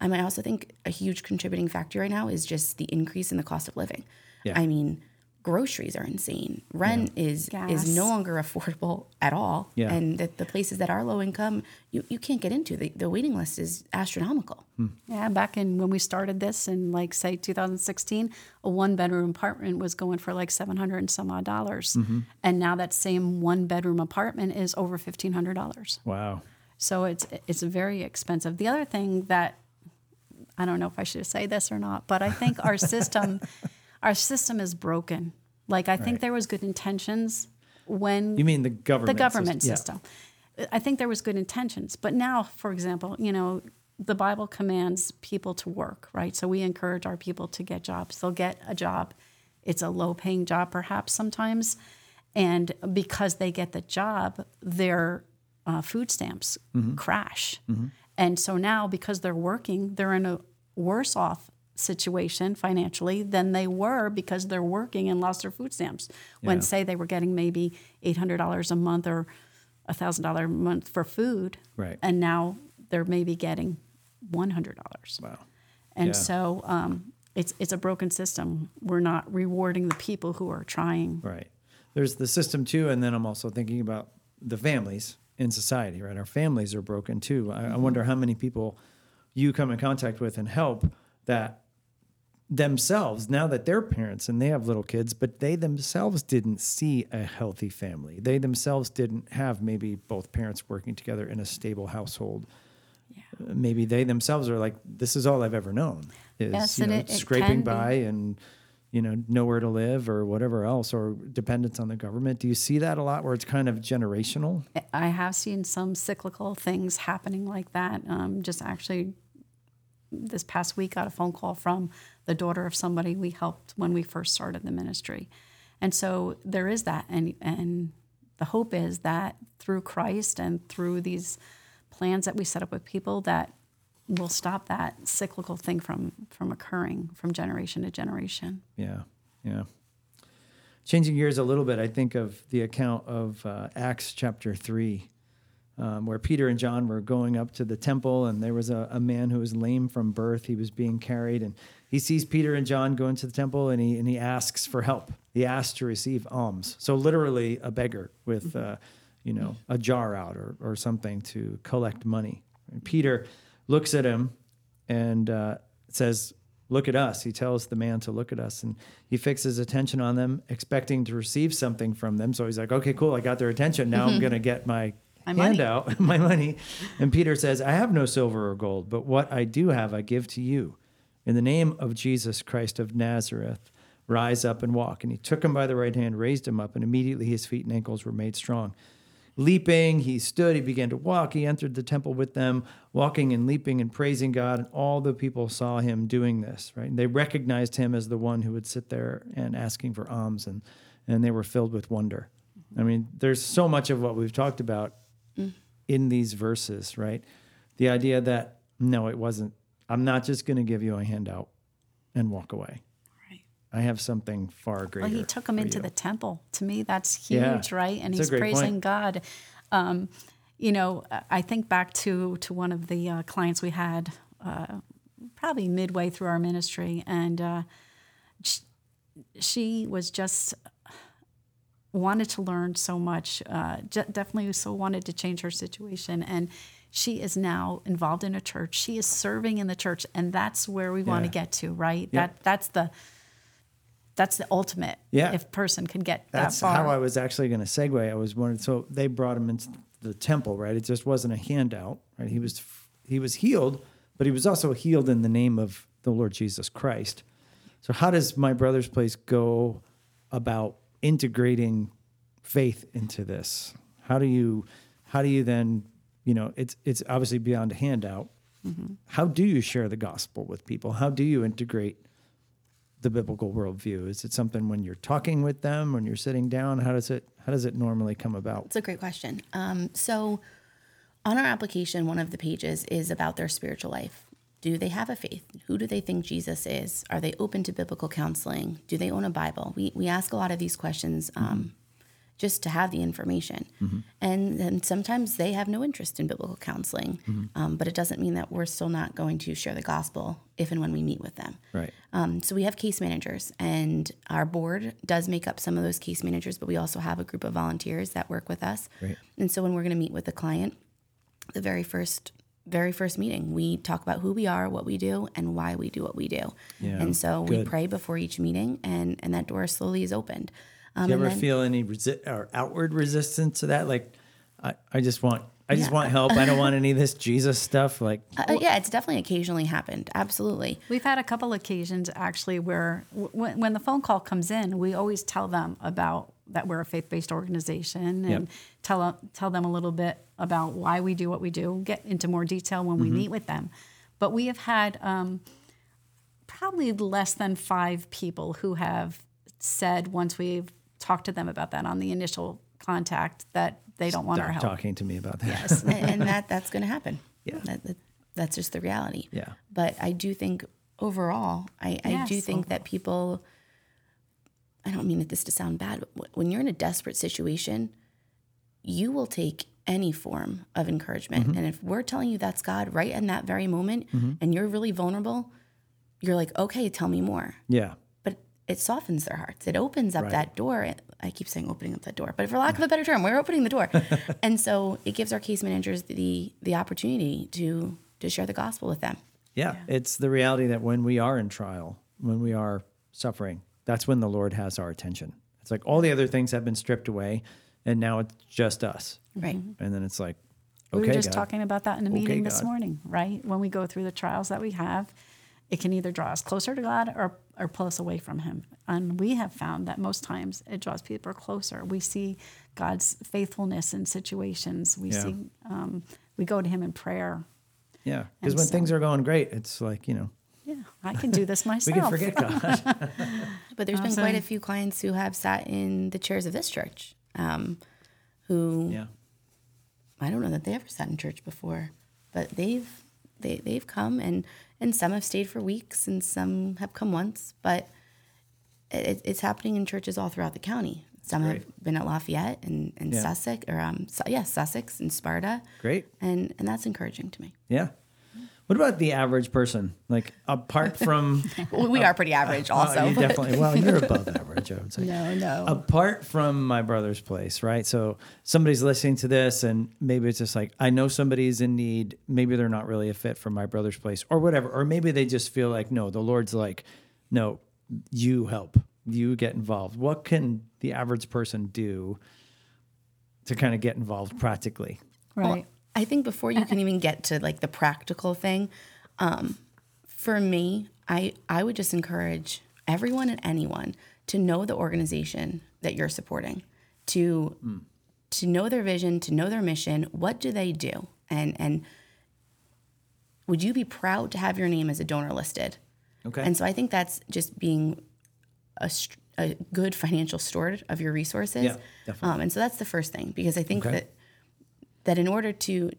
Um, I also think a huge contributing factor right now is just the increase in the cost of living. Yeah. I mean, groceries are insane. Rent is Gas. is no longer affordable *laughs* at all. Yeah. And the, the places that are low income, you, you can't get into. The, the waiting list is astronomical. Hmm. Yeah, back in when we started this in like say 2016, a one bedroom apartment was going for like 700 and some odd dollars. Mm-hmm. And now that same one bedroom apartment is over $1500. wow. So it's it's very expensive. The other thing that I don't know if I should say this or not, but I think our *laughs* system our system is broken. Like I think there was good intentions when You mean the government? the government system? system. I think there was good intentions, but now, for example, you know, the Bible commands people to work, right? So we encourage our people to get jobs. They'll get a job. It's a low-paying job, perhaps sometimes, and because they get the job, their uh, food stamps crash. And so now, because they're working, they're in a worse off situation financially than they were because they're working and lost their food stamps. When Yeah. say they were getting maybe eight hundred dollars a month or thousand dollar a month for food, Right. And now they're maybe getting one hundred dollars. Wow. And Yeah. so um, it's it's a broken system. We're not rewarding the people who are trying. Right. There's the system too, and then I'm also thinking about the families in society. Right, our families are broken too. I, I wonder how many people you come in contact with and help that themselves now that they're parents and they have little kids but they themselves didn't see a healthy family. They themselves didn't have maybe both parents working together in a stable household. Uh, maybe they themselves are like this is all i've ever known is Yes, you know, it- it scraping can be. by and you know nowhere to live or whatever else or dependence on the government. Do you see that a lot where it's kind of generational? I have seen some cyclical things happening like that. Um, just actually, this past week, got a phone call from the daughter of somebody we helped when we first started the ministry, and so there is that, and and the hope is that through Christ and through these plans that we set up with people, that will stop that cyclical thing from from occurring from generation to generation. Yeah, yeah. Changing gears a little bit, I think of the account of uh, Acts chapter 3, um, where Peter and John were going up to the temple, and there was a, a man who was lame from birth. He was being carried, and he sees Peter and John go into the temple, and he, and he asks for help. He asks to receive alms. So, literally, a beggar with, uh, you know, a jar out or, or something to collect money. And Peter looks at him and uh, says, Look at us. He tells the man to look at us and he fixes attention on them, expecting to receive something from them. So he's like, Okay, cool. I got their attention. Now I'm going to get my, My money. handout, *laughs* my money. And Peter says, I have no silver or gold, but what I do have, I give to you. In the name of Jesus Christ of Nazareth, Rise up and walk. And he took him by the right hand, raised him up, and immediately his feet and ankles were made strong. Leaping, he stood, he began to walk. He entered the temple with them, walking and leaping and praising God. And all the people saw him doing this, right? And they recognized him as the one who would sit there and asking for alms, and, and they were filled with wonder. I mean, there's so much of what we've talked about in these verses, right? The idea that, no, it wasn't, I'm not just going to give you a handout and walk away. Right. I have something far greater. Well, he took him into you. the temple. To me, that's Yeah. huge, right? And a he's praising point. God. Um, you know, I think back to to one of the uh, clients we had uh, probably midway through our ministry, and uh, sh- she was just wanted to learn so much. Uh, j- definitely, so wanted to change her situation, and she is now involved in a church. She is serving in the church, and that's where we want to get to, right? Yeah. That that's the that's the ultimate. Yeah. if person can get That's that far. how I was actually going to segue. I was wondering. So they brought him into the temple, right? It just wasn't a handout, right? He was he was healed, but he was also healed in the name of the Lord Jesus Christ. So how does my brother's place go about integrating faith into this? How do you how do you then you know it's it's obviously beyond a handout. How do you share the gospel with people? How do you integrate the biblical worldview? Is it something when you're talking with them, when you're sitting down? How does it how does it normally come about? It's a great question. Um, so, on our application, one of the pages is about their spiritual life. Do they have a faith? Who do they think Jesus is? Are they open to biblical counseling? Do they own a Bible? We, we ask a lot of these questions um, just to have the information. And then sometimes they have no interest in biblical counseling, um, but it doesn't mean that we're still not going to share the gospel if and when we meet with them. Right. Um, so we have case managers, and our board does make up some of those case managers, but we also have a group of volunteers that work with us. Great. And so when we're going to meet with a client, the very first very first meeting, we talk about who we are, what we do, and why we do what we do. Yeah, and so we pray before each meeting, and and that door slowly is opened. Um, Do you ever then- feel any resi- or outward resistance to that? Like, I, I just want I just Yeah. want help. I don't want any of this Jesus stuff. Like, *laughs* Uh, yeah, it's definitely occasionally happened. Absolutely. We've had a couple occasions actually where w- when, when the phone call comes in, we always tell them about that we're a faith-based organization and Yep. tell tell them a little bit about why we do what we do. Get into more detail when we Mm-hmm. meet with them. But we have had um, probably less than five people who have said once we've talked to them about that on the initial contact that they don't want our stop help. talking to me about that. Yes, and, *laughs* that that's going to happen. Yeah. that, that, that's just the reality. Yeah. But I do think overall, I, I do Yes, think that people. I don't mean this to sound bad, but when you're in a desperate situation, you will take any form of encouragement. Mm-hmm. And if we're telling you that's God right in that very moment, and you're really vulnerable, you're like, okay, tell me more. Yeah. But it softens their hearts. It opens up Right. that door. I keep saying opening up that door, but for lack of a better term, we're opening the door. *laughs* and so it gives our case managers the the opportunity to to share the gospel with them. Yeah, it's the reality that when we are in trial, when we are suffering, that's when the Lord has our attention. It's like all the other things have been stripped away, and now it's just us. Right. And then it's like, okay, We were just God. talking about that in a Okay, meeting this God. morning, right? When we go through the trials that we have, it can either draw us closer to God or, or pull us away from Him. And we have found that most times it draws people closer. We see God's faithfulness in situations. We Yeah. see, um, we go to Him in prayer. Yeah, because when so- things are going great, it's like you know Yeah, I can do this *laughs* myself. we myself. can forget God. *laughs* But there's been quite a few clients who have sat in the chairs of this church, um, who yeah, I don't know that they ever sat in church before, but they've they they've come and and some have stayed for weeks and some have come once, but it, it's happening in churches all throughout the county. Some have been at Lafayette and, and Yeah. Sussex, or um, yeah, Sussex and Sparta, great. and and that's encouraging to me. Yeah. What about the average person? Like apart from *laughs* We, we are pretty average, Oh, also. you definitely well, you're above average, I would say. No, no. apart from my brother's place, right? So somebody's listening to this and maybe it's just like, I know somebody's in need. Maybe they're not really a fit for my brother's place or whatever. Or maybe they just feel like, no, the Lord's like, no, you help, you get involved. What can the average person do to kind of get involved practically? right. I think before you can even get to like the practical thing, um, for me, I I would just encourage everyone and anyone to know the organization that you're supporting, to to know their vision, to know their mission. What do they do? And and would you be proud to have your name as a donor listed? Okay. And so I think that's just being a, a good financial steward of your resources. Yeah, definitely. Um, and so that's the first thing because I think Okay. that that in order to,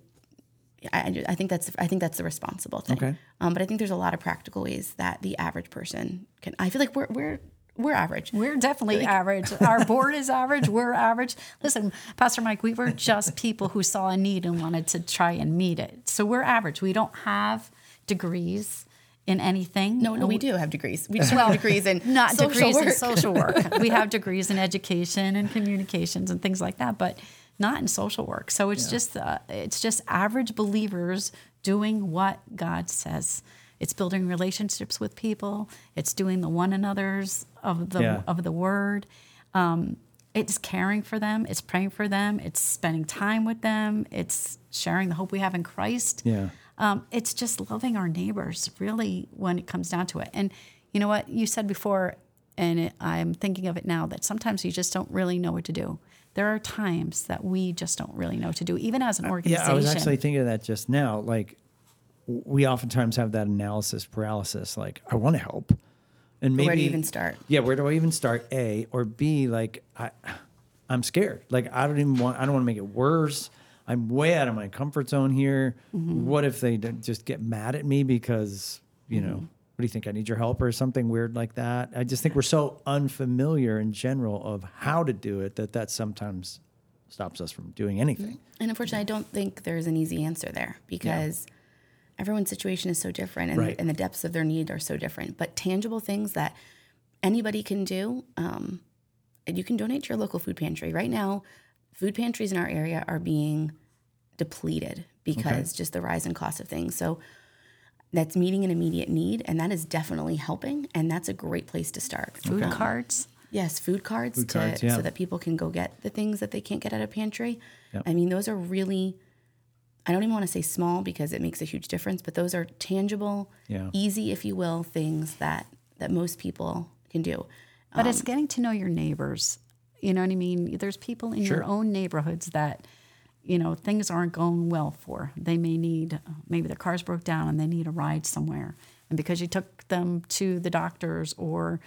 I, I think that's I think that's the responsible thing. Okay. Um, but I think there's a lot of practical ways that the average person can. I feel like we're we're we're average. We're definitely average. *laughs* Our board is average. We're average. Listen, Pastor Mike, we were just people who saw a need and wanted to try and meet it. So we're average. We don't have degrees in anything. No, no, we do have degrees. We *laughs* just don't have degrees in not social degrees work. in social work. *laughs* we have degrees in education and communications and things like that, but not in social work. So it's just uh, it's just average believers doing what God says. It's building relationships with people. It's doing the one another's of the Yeah. of the word. Um, it's caring for them. It's praying for them. It's spending time with them. It's sharing the hope we have in Christ. Yeah. Um, it's just loving our neighbors, really, when it comes down to it. And you know what you said before, and it, I'm thinking of it now that sometimes you just don't really know what to do. There are times that we just don't really know what to do, even as an organization. Yeah, I was actually thinking of that just now. Like, we oftentimes have that analysis paralysis. Like, I want to help, and maybe Where do you even start? Yeah, where do I even start? A or B? Like, I, I'm scared. Like, I don't even want. I don't want to make it worse. I'm way out of my comfort zone here. Mm-hmm. What if they just get mad at me because you know? Mm-hmm. What do you think? I need your help or something weird like that. I just think we're so unfamiliar in general of how to do it that that sometimes stops us from doing anything. And unfortunately, I don't think there's an easy answer there because everyone's situation is so different and, Right. and the depths of their need are so different. But tangible things that anybody can do, um, and you can donate to your local food pantry. Right now, food pantries in our area are being depleted because just the rise in cost of things. So that's meeting an immediate need, and that is definitely helping. And that's a great place to start. food Um, cards. Yes, food cards, Food to, cards, yeah. so that people can go get the things that they can't get at a pantry. Yep. I mean, those are really, I don't even want to say small because it makes a huge difference, but those are tangible, Yeah. easy, if you will, things that that most people can do. But it's getting to know your neighbors. You know what I mean? There's people in Sure. your own neighborhoods that, you know, things aren't going well for. They may need, maybe their cars broke down and they need a ride somewhere. And because you took them to the doctors or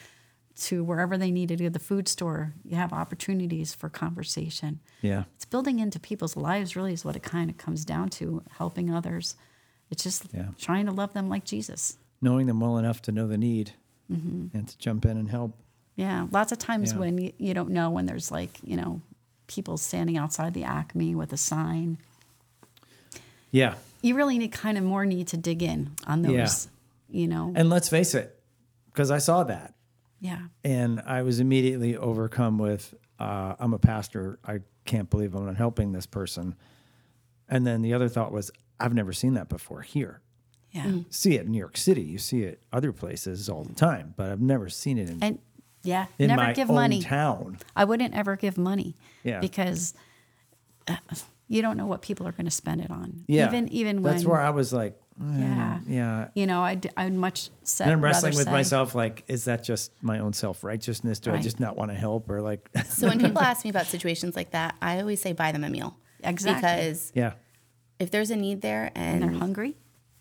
to wherever they needed to go, the food store, you have opportunities for conversation. Yeah. It's building into people's lives, really, is what it kind of comes down to helping others. It's just Yeah. trying to love them like Jesus. knowing them well enough to know the need Mm-hmm. and to jump in and help. Yeah, lots of times Yeah. when you, you don't know when there's like, you know, people standing outside the Acme with a sign, Yeah. you really need kind of more need to dig in on those, Yeah. you know. And let's face it, because I saw that yeah. and I was immediately overcome with uh, I'm a pastor. I can't believe I'm not helping this person. And then the other thought was, I've never seen that before here. Yeah. See it in New York City, you see it other places all the time, but I've never seen it in, And yeah, in never my give own money. town. I wouldn't ever give money. Yeah. Because uh, you don't know what people are going to spend it on. Yeah. Even even when That's where I was like, eh, Yeah. yeah. you know, I'd, I'd much say, And I'm wrestling with say- myself, like, is that just my own self righteousness? Do I just not want to help, or like, So when people *laughs* ask me about situations like that, I always say buy them a meal. Exactly. Because yeah, if there's a need there and and they're hungry.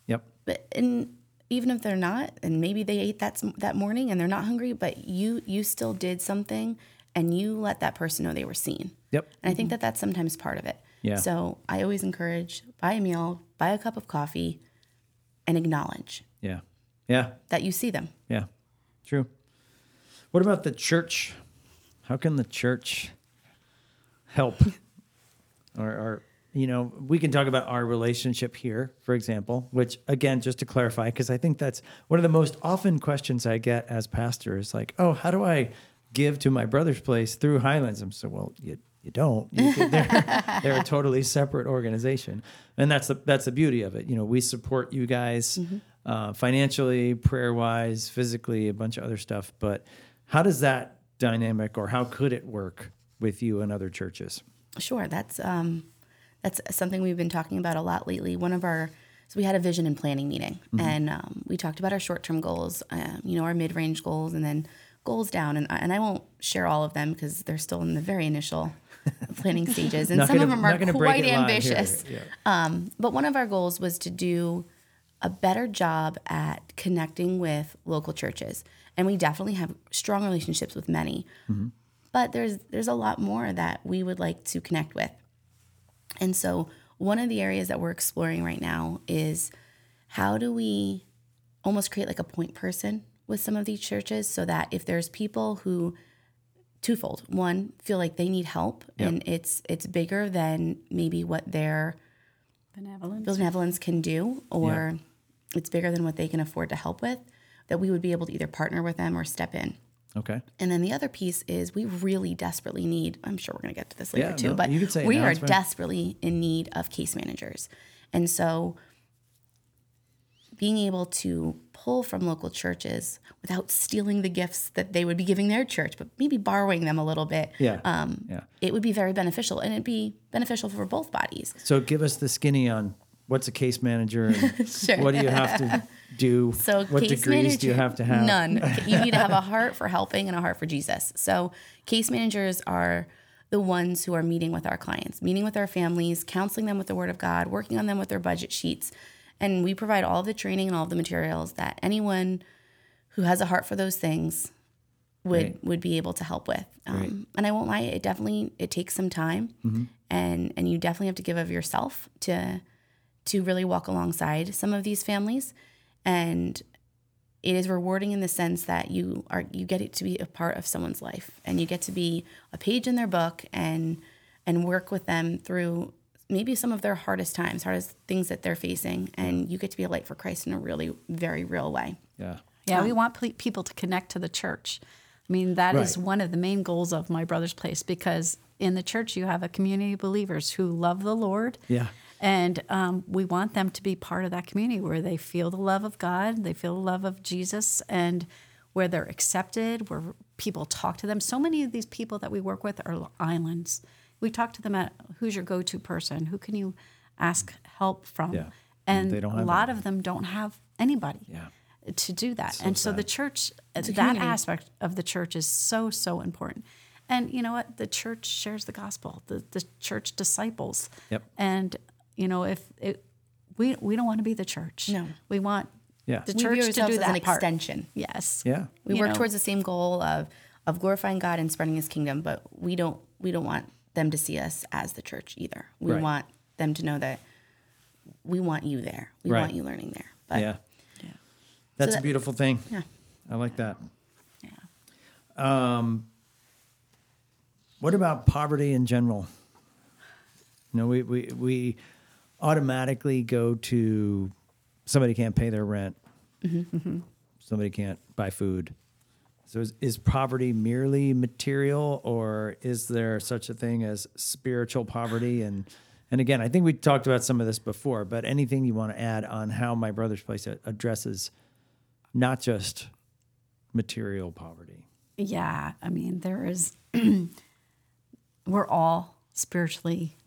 yep, but and even if they're not and maybe they ate that that morning and they're not hungry but you you still did something and you let that person know they were seen yep, and i think mm-hmm. that that's sometimes part of it Yeah. so i always encourage buy a meal buy a cup of coffee and acknowledge yeah, yeah. that you see them Yeah, true. What about the church? How can the church help? *laughs* or, or, you know, we can talk about our relationship here, for example, which, again, just to clarify, because I think that's one of the most often questions I get as pastor is like, oh, how do I give to my brother's place through Highlands? I'm so, well, you, you don't. You, they're, *laughs* they're a totally separate organization, and that's the that's the beauty of it. You know, we support you guys uh, financially, prayer wise, physically, a bunch of other stuff. But how does that dynamic, or how could it work with you and other churches? Sure, that's um, that's something we've been talking about a lot lately. One of our So we had a vision and planning meeting, and um, we talked about our short-term goals, um, you know, our mid-range goals, and then goals down. And I- and I won't share all of them because they're still in the very initial *laughs* planning stages, and some gonna- of them are quite here. ambitious. Yeah. Um, but one of our goals was to do a better job at connecting with local churches, and we definitely have strong relationships with many. But there's there's a lot more that we would like to connect with. And so, one of the areas that we're exploring right now is how do we almost create like a point person with some of these churches so that if there's people who twofold one feel like they need help and it's it's bigger than maybe what their Benevolence. benevolence can do or it's bigger than what they can afford to help with that we would be able to either partner with them or step in Okay. and then the other piece is we really desperately need, I'm sure we're going to get to this later Yeah, too, no, but you can say it we now, are desperately in need of case managers. And so being able to pull from local churches without stealing the gifts that they would be giving their church, but maybe borrowing them a little bit, Yeah. um, yeah. it would be very beneficial and it'd be beneficial for both bodies. So give us the skinny on what's a case manager and *laughs* Sure. what do you have to do? So what case degrees manager, do you have to have? None. *laughs* you need to have a heart for helping and a heart for Jesus. So case managers are the ones who are meeting with our clients, meeting with our families, counseling them with the Word of God, working on them with their budget sheets, and we provide all the training and all the materials that anyone who has a heart for those things would Great. would be able to help with. Um, and I won't lie, it definitely it takes some time, and and you definitely have to give of yourself to to really walk alongside some of these families and it is rewarding in the sense that you are you get it to be a part of someone's life and you get to be a page in their book and and work with them through maybe some of their hardest times hardest things that they're facing and you get to be a light for christ in a really very real way Yeah. Yeah, we want ple- people to connect to the church. I mean, that is Right. one of the main goals of My Brother's Place because in the church you have a community of believers who love the Lord. Yeah. And um, we want them to be part of that community where they feel the love of God, they feel the love of Jesus, and where they're accepted, where people talk to them. So many of these people that we work with are islands. We talk to them at who's your go to person? Who can you ask help from? Yeah. And They don't a have lot of them don't have anybody Yeah. to do that. and so the church, a that community. aspect of the church is so, so important. And you know what? The church shares the gospel, the, the church disciples. Yep. And, you know, if it, we, we don't want to be the church. No. We want Yeah. the we church to ourselves do as that an part. extension Yes. Yeah. we You work know. towards the same goal of of glorifying god and spreading his kingdom but we don't we don't want them to see us as the church either we Right. want them to know that we want you there we Right. want you learning there but yeah. That's that- a beautiful thing. Yeah. I like that. Yeah. Um, What about poverty in general? You know, we, we, we automatically go to somebody can't pay their rent, somebody can't buy food. So is, is poverty merely material, or is there such a thing as spiritual poverty? And and again, I think we talked about some of this before, but anything you want to add on how my brother's place addresses not just material poverty? Yeah, I mean, there is, *clears throat* we're all spiritually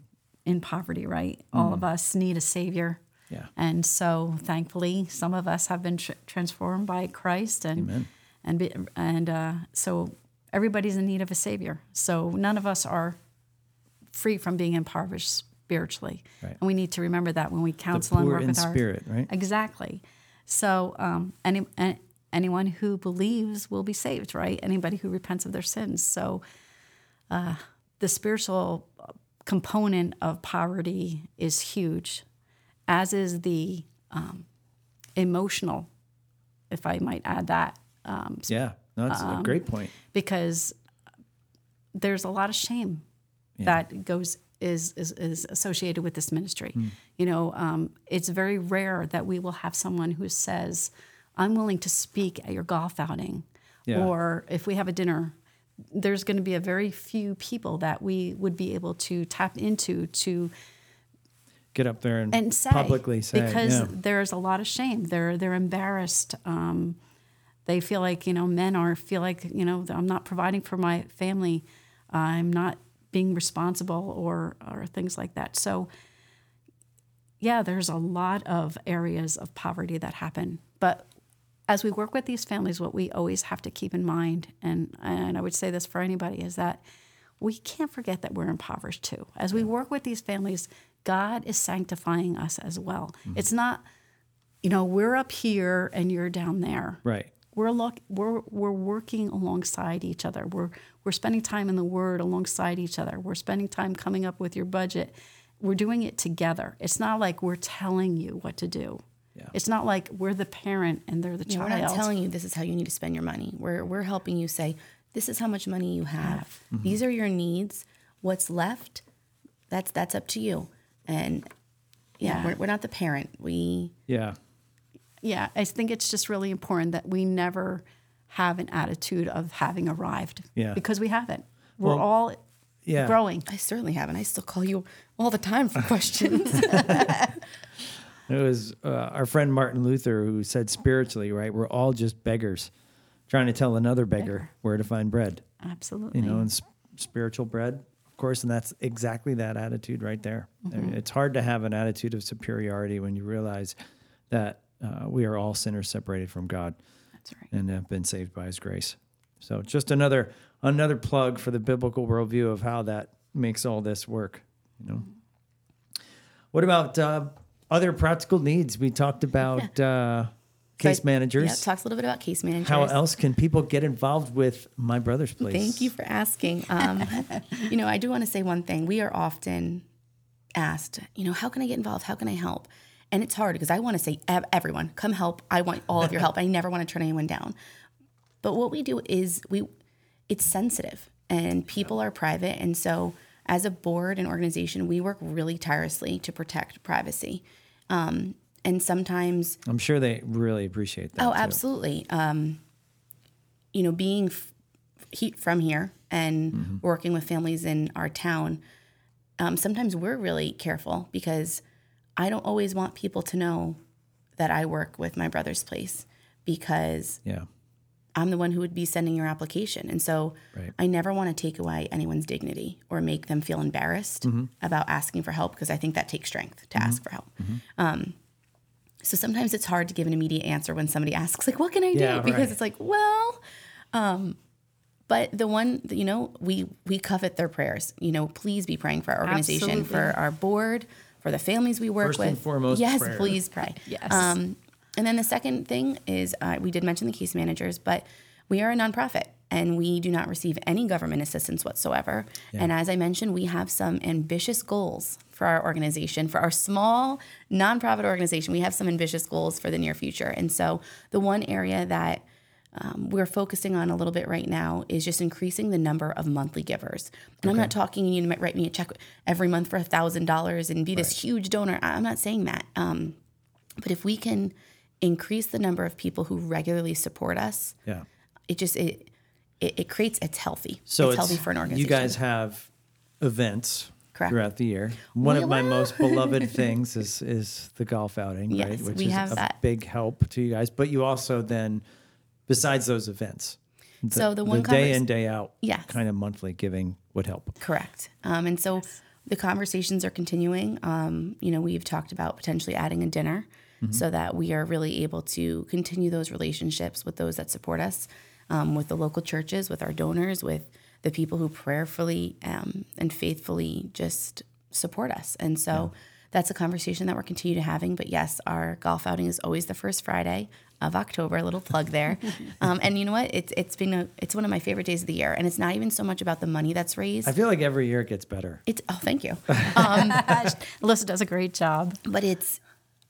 in poverty, right? All of us need a savior. Yeah. And so thankfully, some of us have been tr- transformed by Christ and, Amen. and, be, and uh, so everybody's in need of a savior. So none of us are free from being impoverished spiritually. Right. And we need to remember that when we counsel and work with our spirit, right? Exactly. So um, any, an- anyone who believes will be saved, right? Anybody who repents of their sins. So uh, the spiritual component of poverty is huge, as is the um, emotional, if I might add that, um, Yeah, no, that's a great point. because there's a lot of shame that goes is, is is associated with this ministry. Hmm. You know, um, it's very rare that we will have someone who says, "I'm willing to speak at your golf outing," Yeah. or if we have a dinner. There's going to be a very few people that we would be able to tap into to Get up there and, and say publicly say, because yeah. there's a lot of shame. They're they're embarrassed. Um, they feel like you know men are feel like you know I'm not providing for my family. I'm not being responsible or or things like that. So yeah, there's a lot of areas of poverty that happen. But as we work with these families, what we always have to keep in mind, and, and I would say this for anybody, is that we can't forget that we're impoverished too. As we work with these families, God is sanctifying us as well. Mm-hmm. It's not, you know, we're up here and you're down there. Right. We're look, we're we're working alongside each other. We're we're spending time in the Word alongside each other. We're spending time coming up with your budget. We're doing it together. It's not like we're telling you what to do. Yeah. It's not like we're the parent and they're the Yeah, child. we're not telling you this is how you need to spend your money. We're we're helping you say this is how much money you have. Mm-hmm. These are your needs. What's left, that's that's up to you. And yeah, Yeah. We're, we're not the parent. We Yeah. yeah, I think it's just really important that we never have an attitude of having arrived. Yeah. Because we haven't. We're Well, all Yeah. growing. I certainly haven't. I still call you all the time for *laughs* questions. *laughs* It was uh, our friend Martin Luther who said spiritually, right? We're all just beggars trying to tell another beggar where to find bread, Absolutely. you know, and sp- spiritual bread, of course. And that's exactly that attitude right there. I mean, It's hard to have an attitude of superiority when you realize that uh, we are all sinners separated from God That's right. and have been saved by his grace. So just another another plug for the biblical worldview of how that makes all this work. You know. What about uh, other practical needs? We talked about *laughs* uh, case So I- managers. Yeah, talks a little bit about case managers. how else can people get involved with My Brother's Place? Thank you for asking. Um, *laughs* you know, I do want to say one thing. We are often asked, you know, how can I get involved? How can I help? And it's hard because I want to say, everyone, come help. I want all of your help. I never want to turn anyone down. But what we do is we, it's sensitive and people are private. And so as a board and organization, we work really tirelessly to protect privacy. Um, and sometimes I'm sure they really appreciate that. Oh, too. absolutely. Um, you know, being f- he, from here and Mm-hmm. working with families in our town, um, sometimes we're really careful because I don't always want people to know that I work with my brother's place because Yeah. I'm the one who would be sending your application. And so Right. I never want to take away anyone's dignity or make them feel embarrassed Mm-hmm. about asking for help because I think that takes strength to ask for help. Um, so sometimes it's hard to give an immediate answer when somebody asks, like, what can I do? Yeah, because right. it's like, well, um, but the one, you know, we we covet their prayers. You know, please be praying for our organization, Absolutely. for our board, for the families we work First with. and foremost, yes, prayer. please pray. Yes. Um, and then the second thing is uh, we did mention the case managers, but we are a nonprofit and we do not receive any government assistance whatsoever. And as I mentioned, we have some ambitious goals for our organization, for our small nonprofit organization. We have some ambitious goals for the near future. And so the one area that um, we're focusing on a little bit right now is just increasing the number of monthly givers. And I'm not talking you to write me a check every month for a thousand dollars and be this huge donor. I'm not saying that. Um, but if we can increase the number of people who regularly support us, Yeah. it just it it, it creates it's healthy. So it's, healthy for an organization. You guys have events Correct. throughout the year. One of my most beloved *laughs* things is is the golf outing, right? Which we is have a that. big help to you guys. But you also then, besides those events, So the one day in day out, Yes. kind of monthly giving would help. Correct. Um, and so the conversations are continuing. Um, you know, we've talked about potentially adding a dinner so that we are really able to continue those relationships with those that support us, um, with the local churches, with our donors, with the people who prayerfully um, and faithfully just support us. And so that's a conversation that we're continuing to having. But yes, our golf outing is always the first Friday of October. A little plug there. *laughs* um, and you know what? It's it's been a it's one of my favorite days of the year. And it's not even so much about the money that's raised. I feel like every year it gets better. It's oh, thank you. *laughs* *laughs* Alyssa does a great job. But it's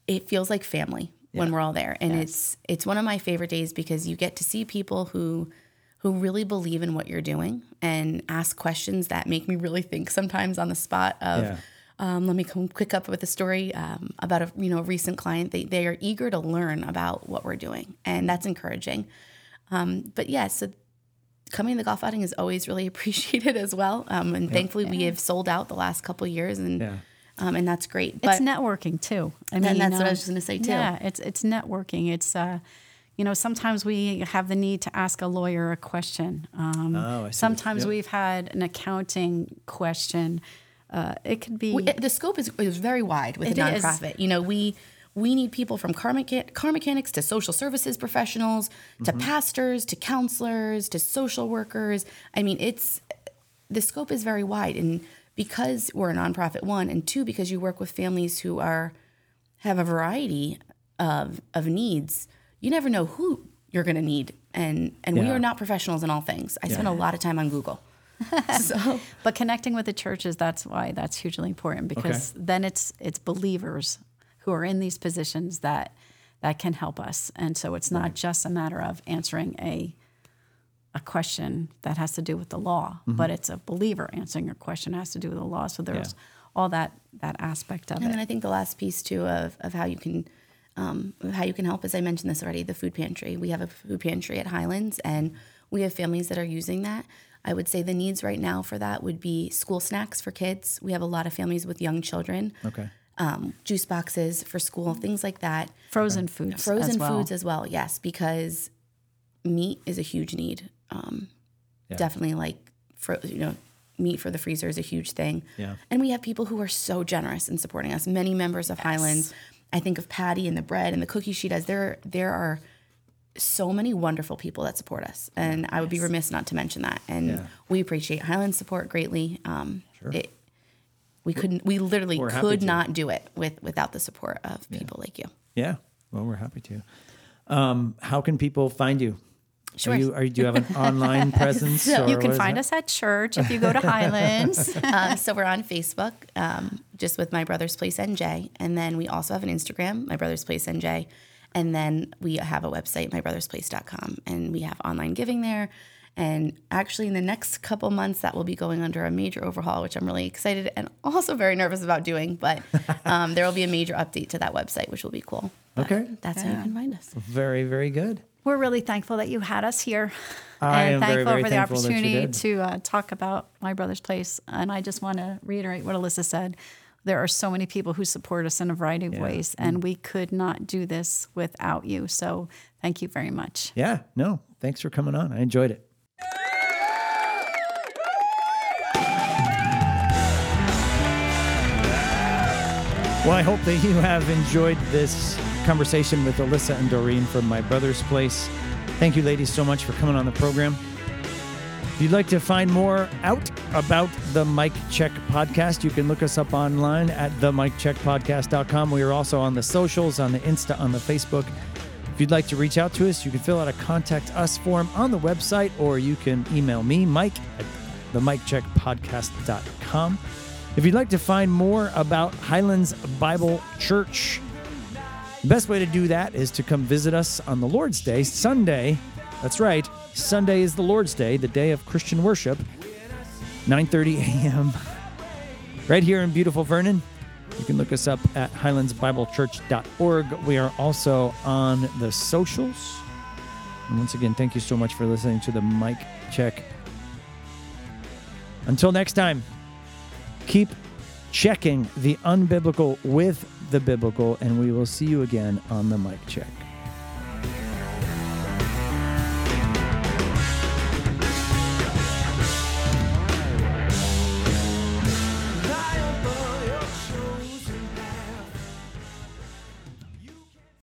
it feels like family when we're all there, and it's it's one of my favorite days because you get to see people who who really believe in what you're doing and ask questions that make me really think sometimes on the spot of. Yeah. Um, let me come quick up with a story um, about a you know recent client. They they are eager to learn about what we're doing, and that's encouraging. Um, but yeah, so coming to the golf outing is always really *laughs* appreciated as well. Um, and thankfully, we have sold out the last couple of years, and Yeah. Um, and that's great. But it's networking too. I mean, that's what I was gonna say, too. Yeah, it's it's networking. It's uh, you know, sometimes we have the need to ask a lawyer a question. Um, Oh, I see. sometimes Yep. we've had an accounting question. uh, it could be We, the scope is, is very wide with It a is. nonprofit. You know, we we need people from car, mecha- car mechanics to social services professionals to pastors to counselors to social workers. I mean, it's the scope is very wide, and because we're a nonprofit, one and two, because you work with families who are have a variety of of needs. You never know who you're going to need, and and we are not professionals in all things. I spend a lot of time on Google. *laughs* so But connecting with the churches, that's why that's hugely important because then it's it's believers who are in these positions that that can help us. And so it's not just a matter of answering a a question that has to do with the law, Mm-hmm. but it's a believer answering a question that has to do with the law. So there's all that that aspect of it. And then. I think the last piece too of, of how you can um, how you can help, as I mentioned this already, the food pantry. We have a food pantry at Highlands, and we have families that are using that. I would say the needs right now for that would be school snacks for kids. We have a lot of families with young children. Okay. Um, juice boxes for school, things like that. Frozen foods. Frozen as well. foods as well, yes, because meat is a huge need. Um, Definitely, like fro- you know, meat for the freezer is a huge thing. Yeah. And we have people who are so generous in supporting us. Many members of Highlands. I think of Patty and the bread and the cookie she does. There, there are so many wonderful people that support us, and I would be remiss not to mention that. And Yeah. we appreciate Highlands support greatly. Um, it, we couldn't. We literally could not do it with without the support of people like you. Yeah. Well, we're happy to. Um, how can people find you? Sure. Are you, are you, do you have an online *laughs* presence? So- You can find that? us at church if you go to *laughs* Highlands. *laughs* um, so we're on Facebook, um, just with My Brother's Place NJ, and then we also have an Instagram, My Brother's Place NJ, and then we have a website, mybrothersplace.com, and we have online giving there. And actually, in the next couple months, that will be going under a major overhaul, which I'm really excited and also very nervous about doing. But um, there will be a major update to that website, which will be cool. But Okay. that's how you can find us. Very, very good. We're really thankful that you had us here. I and am thankful very for the thankful opportunity to uh, talk about My Brother's Place. And I just want to reiterate what Alyssa said. There are so many people who support us in a variety of ways, Mm. and we could not do this without you. So thank you very much. Yeah. No, thanks for coming on. I enjoyed it. Well, I hope that you have enjoyed this conversation with Alyssa and Doreen from My Brother's Place. Thank you, ladies, so much for coming on the program. If you'd like to find more out about the Mike Check podcast, you can look us up online at themikecheckpodcast.com. We are also on the socials, on the Insta, on the Facebook. If you'd like to reach out to us, you can fill out a contact us form on the website, or you can email me, Mike, at themikecheckpodcast.com. If you'd like to find more about Highlands Bible Church, the best way to do that is to come visit us on the Lord's Day, Sunday. That's right. Sunday is the Lord's Day, the day of Christian worship. 9:30 a.m. right here in beautiful Vernon. You can look us up at highlandsbiblechurch.org. We are also on the socials. And once again, thank you so much for listening to the Mike Check. Until next time, keep checking the unbiblical with the biblical, and we will see you again on the Mike Check.